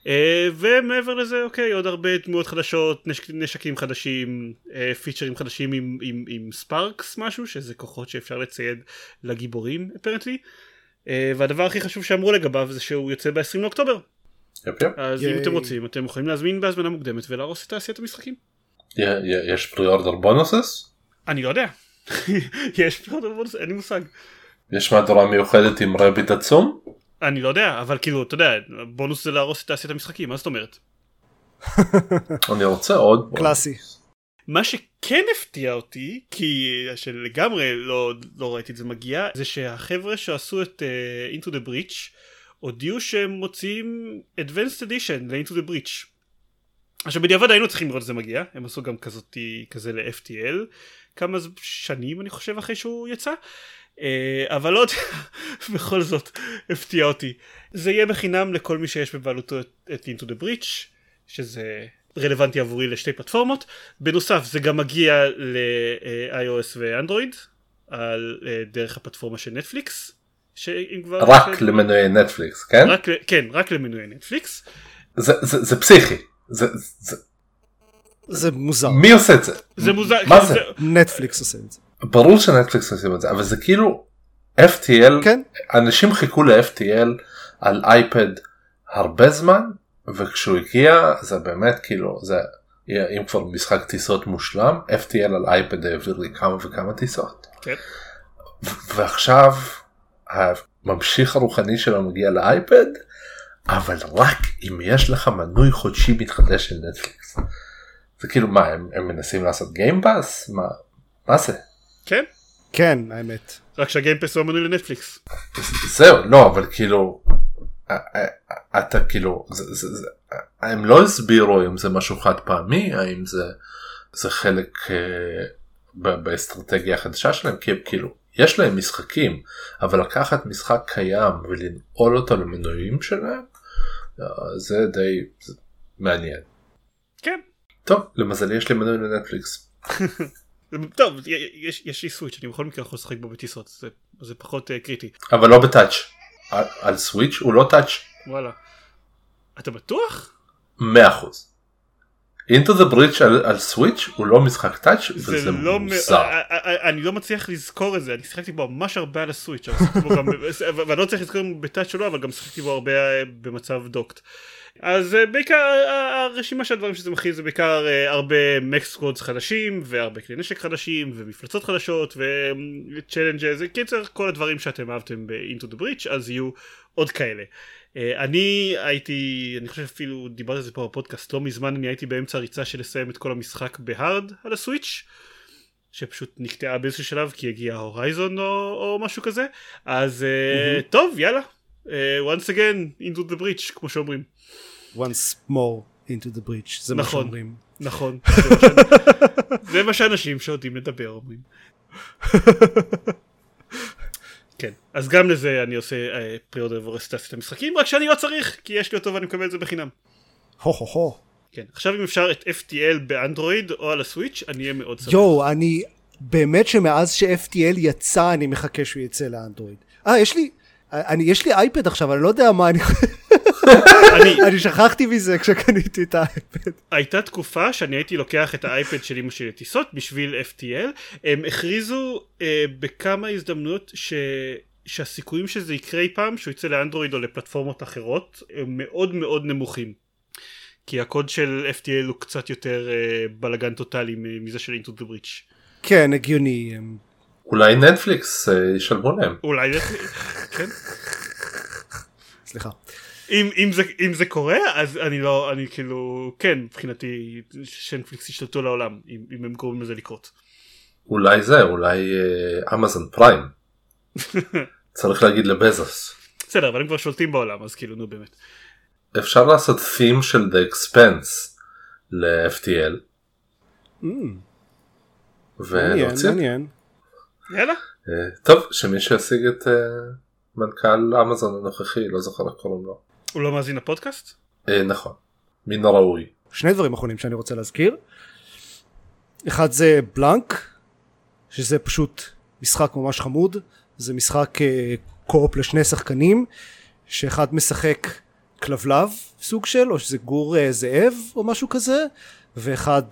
אה, ומעבר לזה אוקיי עוד הרבה דמויות חדשות נשק, נשקים חדשים אה, פיצ'רים חדשים עם, עם, עם ספארקס משהו שזה כוחות שאפשר לצייד לגיבורים אפרנטלי והדבר הכי חשוב שאמרו לגביו זה שהוא יוצא ב-20 לאוקטובר. יפ יפ. אז אם אתם רוצים אתם יכולים להזמין בהזמנה מוקדמת ולהרוס את תעשיית המשחקים. יש פרי אורדר בונוסס? אני לא יודע. יש פה עוד בונוס אין לי מושג. יש מהדורה מיוחדת עם רביט עצום? אני לא יודע אבל כאילו אתה יודע בונוס זה להרוס את תעשיית המשחקים מה זאת אומרת אני רוצה עוד. קלאסי. מה שכן הפתיע אותי כי שלגמרי לא, לא ראיתי את זה מגיע זה שהחבר'ה שעשו את uh, Into the Breach הודיעו שהם מוציאים Advanced Edition ל-Into the Breach. עכשיו בדיעבד היינו צריכים לראות את זה מגיע הם עשו גם כזאת כזה ל-FTL כמה שנים אני חושב אחרי שהוא יצא אה, אבל עוד בכל זאת הפתיע אותי זה יהיה בחינם לכל מי שיש בבעלותו את, את Into the Breach שזה רלוונטי עבורי לשתי פלטפורמות בנוסף זה גם מגיע ל-iOS ואנדרואיד על אה, דרך הפלטפורמה של נטפליקס שאם כבר רק למנויי נטפליקס, כן? רק, כן רק למנויי נטפליקס זה- זה זה פסיכי. זה- זה- זה מוזר. מי עושה את זה? זה מוזר מה כן, זה? נטפליקס עושה את זה. ברור שנטפליקס עושים את זה אבל זה כאילו FTL כן. אנשים חיכו ל-FTL על אייפד הרבה זמן וכשהוא הגיע זה באמת כאילו זה אם כבר משחק טיסות מושלם FTL על אייפד העביר לי כמה וכמה טיסות כן. ו- ועכשיו הממשיך הרוחני שלו מגיע לאייפד אבל רק אם יש לך מנוי חודשי מתחדש של נטפליקס. זה כאילו מה הם, הם מנסים לעשות גיימפאס מה מה זה כן כן, האמת. רק שהגיימפס הוא המנוי לנטפליקס זהו לא אבל כאילו אתה כאילו זה, זה, זה, הם לא הסבירו אם זה משהו חד פעמי האם זה זה חלק אה, ב- באסטרטגיה החדשה שלהם כי הם כאילו יש להם משחקים אבל לקחת משחק קיים ולנעול אותו למנויים שלהם אה, זה די מעניין. כן טוב למזלי יש לי מנוי לנטפליקס. טוב יש, יש לי סוויץ' אני בכל מקרה יכול לשחק בו בטיסות זה, זה פחות uh, קריטי אבל לא בטאץ' על, על סוויץ' הוא לא טאץ' וואלה אתה בטוח? 100%. Into the Breach על, על סוויץ' הוא לא משחק touch וזה זה לא מוזר. א- א- א- אני לא מצליח לזכור את זה אני שיחקתי בו ממש הרבה על הסוויץ' ואני לא צריך לזכור אם ב touch או לא אבל גם שיחקתי בו הרבה אה, במצב docked. אז אה, בעיקר אה, הרשימה של הדברים שזה מכיל זה בעיקר אה, הרבה mech squads חדשים והרבה כלי נשק חדשים ומפלצות חדשות ו challenges קיצר כל הדברים שאתם אהבתם ב-Into the Breach אז יהיו עוד כאלה. אה, אני הייתי אני חושב אפילו דיברתי על זה פה בפודקאסט לא מזמן אני הייתי באמצע הריצה של לסיים את כל המשחק בהארד על הסוויץ' שפשוט נקטעה באיזשהו שלב כי הגיע הורייזון או, או משהו כזה. אז אה, טוב יאללה. אה, once again into the breach כמו שאומרים once more into the breach. זה מה נכון. שאומרים. נכון זה מה מה שאנשים שיודעים לדבר אומרים. כן אז גם לזה אני עושה פריאורדר ורסטציה את המשחקים רק שאני לא צריך כי יש לי אותו ואני מקבל את זה בחינם. הו הו הו. כן עכשיו אם אפשר את FTL באנדרואיד או על הסוויץ' אני אהיה מאוד שמח. יואו, אני באמת שמאז ש-FTL יצא אני מחכה שהוא יצא לאנדרואיד. אה, יש לי, אני, יש לי אייפד עכשיו, אני לא יודע מה אני... אני, אני שכחתי מזה כשקניתי את האייפד. הייתה תקופה שאני הייתי לוקח את האייפד של אמא שלי לטיסות בשביל FTL הם הכריזו אה, בכמה הזדמנויות ש... שהסיכויים שזה יקרה אי פעם שהוא יצא לאנדרואיד או לפלטפורמות אחרות הם מאוד מאוד נמוכים כי הקוד של FTL הוא קצת יותר אה, בלאגן טוטאלי מזה של Into the Breach כן, הגיוני. אולי נטפליקס אה, ישלמו להם. אולי כן סליחה. אם, אם, זה, אם זה קורה אז אני לא אני כאילו כן מבחינתי שנטפליקס ישתלטו לעולם אם, אם הם גורמים לזה לקרות אולי זה אולי אה, אמזון פריים. צריך להגיד לבזוס. בסדר אבל הם כבר שולטים בעולם אז כאילו נו באמת אפשר לעשות theme של The Expense ל-FTL. Mm, מעניין, ולהוציא מעניין. יאללה אה, טוב, שמישהו ישיג את אה, מנכ"ל אמזון הנוכחי, לא זוכר איך קוראים לו. הוא לא מאזין לפודקאסט? אה, נכון, מן הראוי. שני דברים אחרונים שאני רוצה להזכיר. אחד זה בלנק, שזה פשוט משחק ממש חמוד, זה משחק קו-אופ לשני שחקנים, שאחד משחק כלבלב סוג של, או שזה גור זאב או משהו כזה, ואחד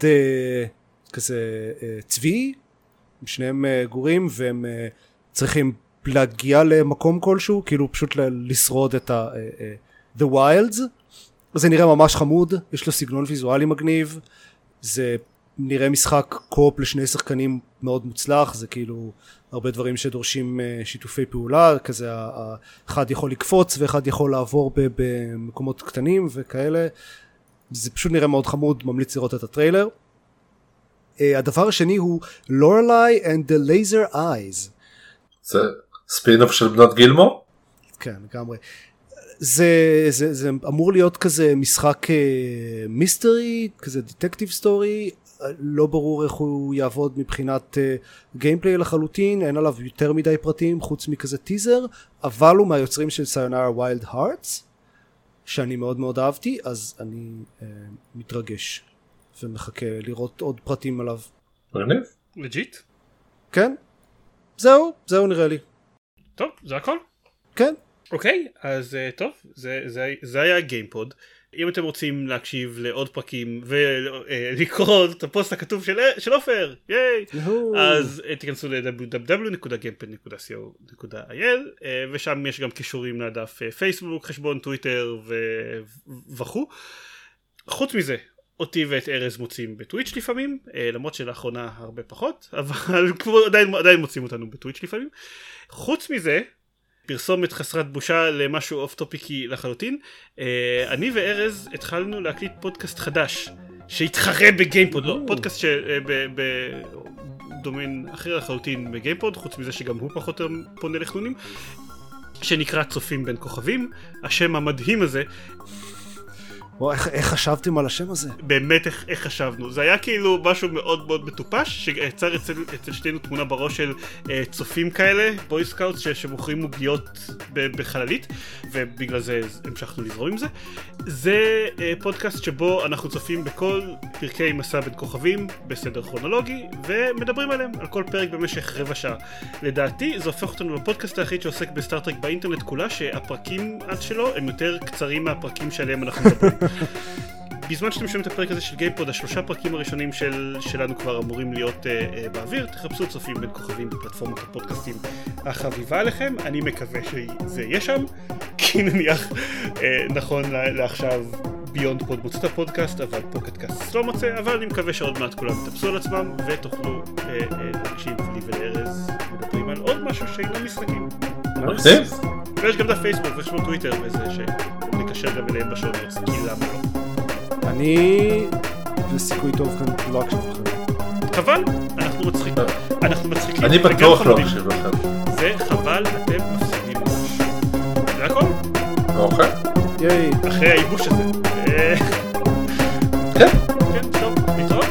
כזה צבי, שניהם אה, גורים והם אה, צריכים להגיע למקום כלשהו, כאילו פשוט לשרוד את ה... אה, The Wilds. זה נראה ממש חמוד, יש לו סגנון ויזואלי מגניב, זה נראה משחק קופ לשני שחקנים מאוד מוצלח, זה כאילו הרבה דברים שדורשים שיתופי פעולה, כזה אחד יכול לקפוץ ואחד יכול לעבור במקומות קטנים וכאלה, זה פשוט נראה מאוד חמוד, ממליץ לראות את הטריילר. אה, הדבר השני הוא לורלי and the laser eyes. זה ספינוף של בנות גילמור? כן, לגמרי. זה, זה, זה אמור להיות כזה משחק אה, mystery, כזה detective story, אה, לא ברור איך הוא יעבוד מבחינת אה, gameplay לחלוטין, אין עליו יותר מדי פרטים חוץ מכזה טיזר, אבל הוא מהיוצרים של Sayonara Wild Hearts, שאני מאוד מאוד אהבתי, אז אני אה, מתרגש ומחכה לראות עוד פרטים עליו. מגניב. legit? כן? זהו, זהו נראה לי. טוב, זה הכל? כן. אוקיי, אז uh, טוב, זה, זה, זה היה גיימפוד. אם אתם רוצים להקשיב לעוד פרקים ולקרוא את הפוסט הכתוב של, של עופר, ייי! אז תיכנסו ל- www.gamepod.co.il ושם יש גם קישורים לדף פייסבוק, חשבון טוויטר ו- וכו'. חוץ מזה, אותי ואת ארז מוצאים בטוויץ' לפעמים, uh, למרות שלאחרונה הרבה פחות, אבל כמו, עדיין, עדיין מוצאים אותנו בטוויץ' לפעמים. חוץ מזה, פרסומת חסרת בושה למשהו off topic י לחלוטין. אה, אני וארז התחלנו להקליט פודקאסט חדש שיתחרה בגיימפוד, לא, פודקאסט שבדומיין אחר לחלוטין בגיימפוד, חוץ מזה שגם הוא פחות או פונה לחנונים. שנקרא צופים בין כוכבים, השם המדהים הזה, וואו, איך, איך חשבתם על השם הזה? באמת איך, איך חשבנו, זה היה כאילו משהו מאוד מאוד מטופש, שיצר אצל, אצל שתינו תמונה בראש של אה, צופים כאלה, boy scouts ש- שמוכרים עוגיות בחללית, ובגלל זה המשכנו לזרום עם זה. זה אה, פודקאסט שבו אנחנו צופים בכל פרקי מסע בין כוכבים בסדר כרונולוגי, ומדברים עליהם, על כל פרק במשך רבע שעה. לדעתי זה הופך אותנו לפודקאסט היחיד שעוסק ב Star Trek באינטרנט כולה, שהפרקים עד שלו הם יותר קצרים מהפרקים שעליהם אנחנו מדברים. בזמן שאתם שומעים את הפרק הזה של גיימפוד, השלושה פרקים הראשונים של, שלנו כבר אמורים להיות uh, uh, באוויר, תחפשו צופים בין כוכבים בפלטפורמת הפודקאסטים החביבה עליכם, אני מקווה שזה יהיה שם, כי נניח uh, נכון לעכשיו BeyondPod מוצא את הפודקאסט, אבל Pocket Casts לא מוצא, אבל אני מקווה שעוד מעט כולם יתאפסו על עצמם ותוכלו uh, uh, להקשיב לי ולארז מדברים על עוד משהו שאינו משחקים. מגניב. ויש גם את הפייסבוק ויש לנו טוויטר וזה שנקשר גם אליהם בשונות, כי למה לא. אני... זה סיכוי טוב כאן לא אקשיב לכם. חבל, אנחנו מצחיקים, אנחנו מצחיקים, אני בטוח לא. אקשיב לכם. זה חבל, אתם מפסידים ראש. זה הכל, אוקיי. ייי. אחרי הייבוש הזה. אה, כן. כן, טוב, להתראות.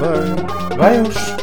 ביי. ביי יוש.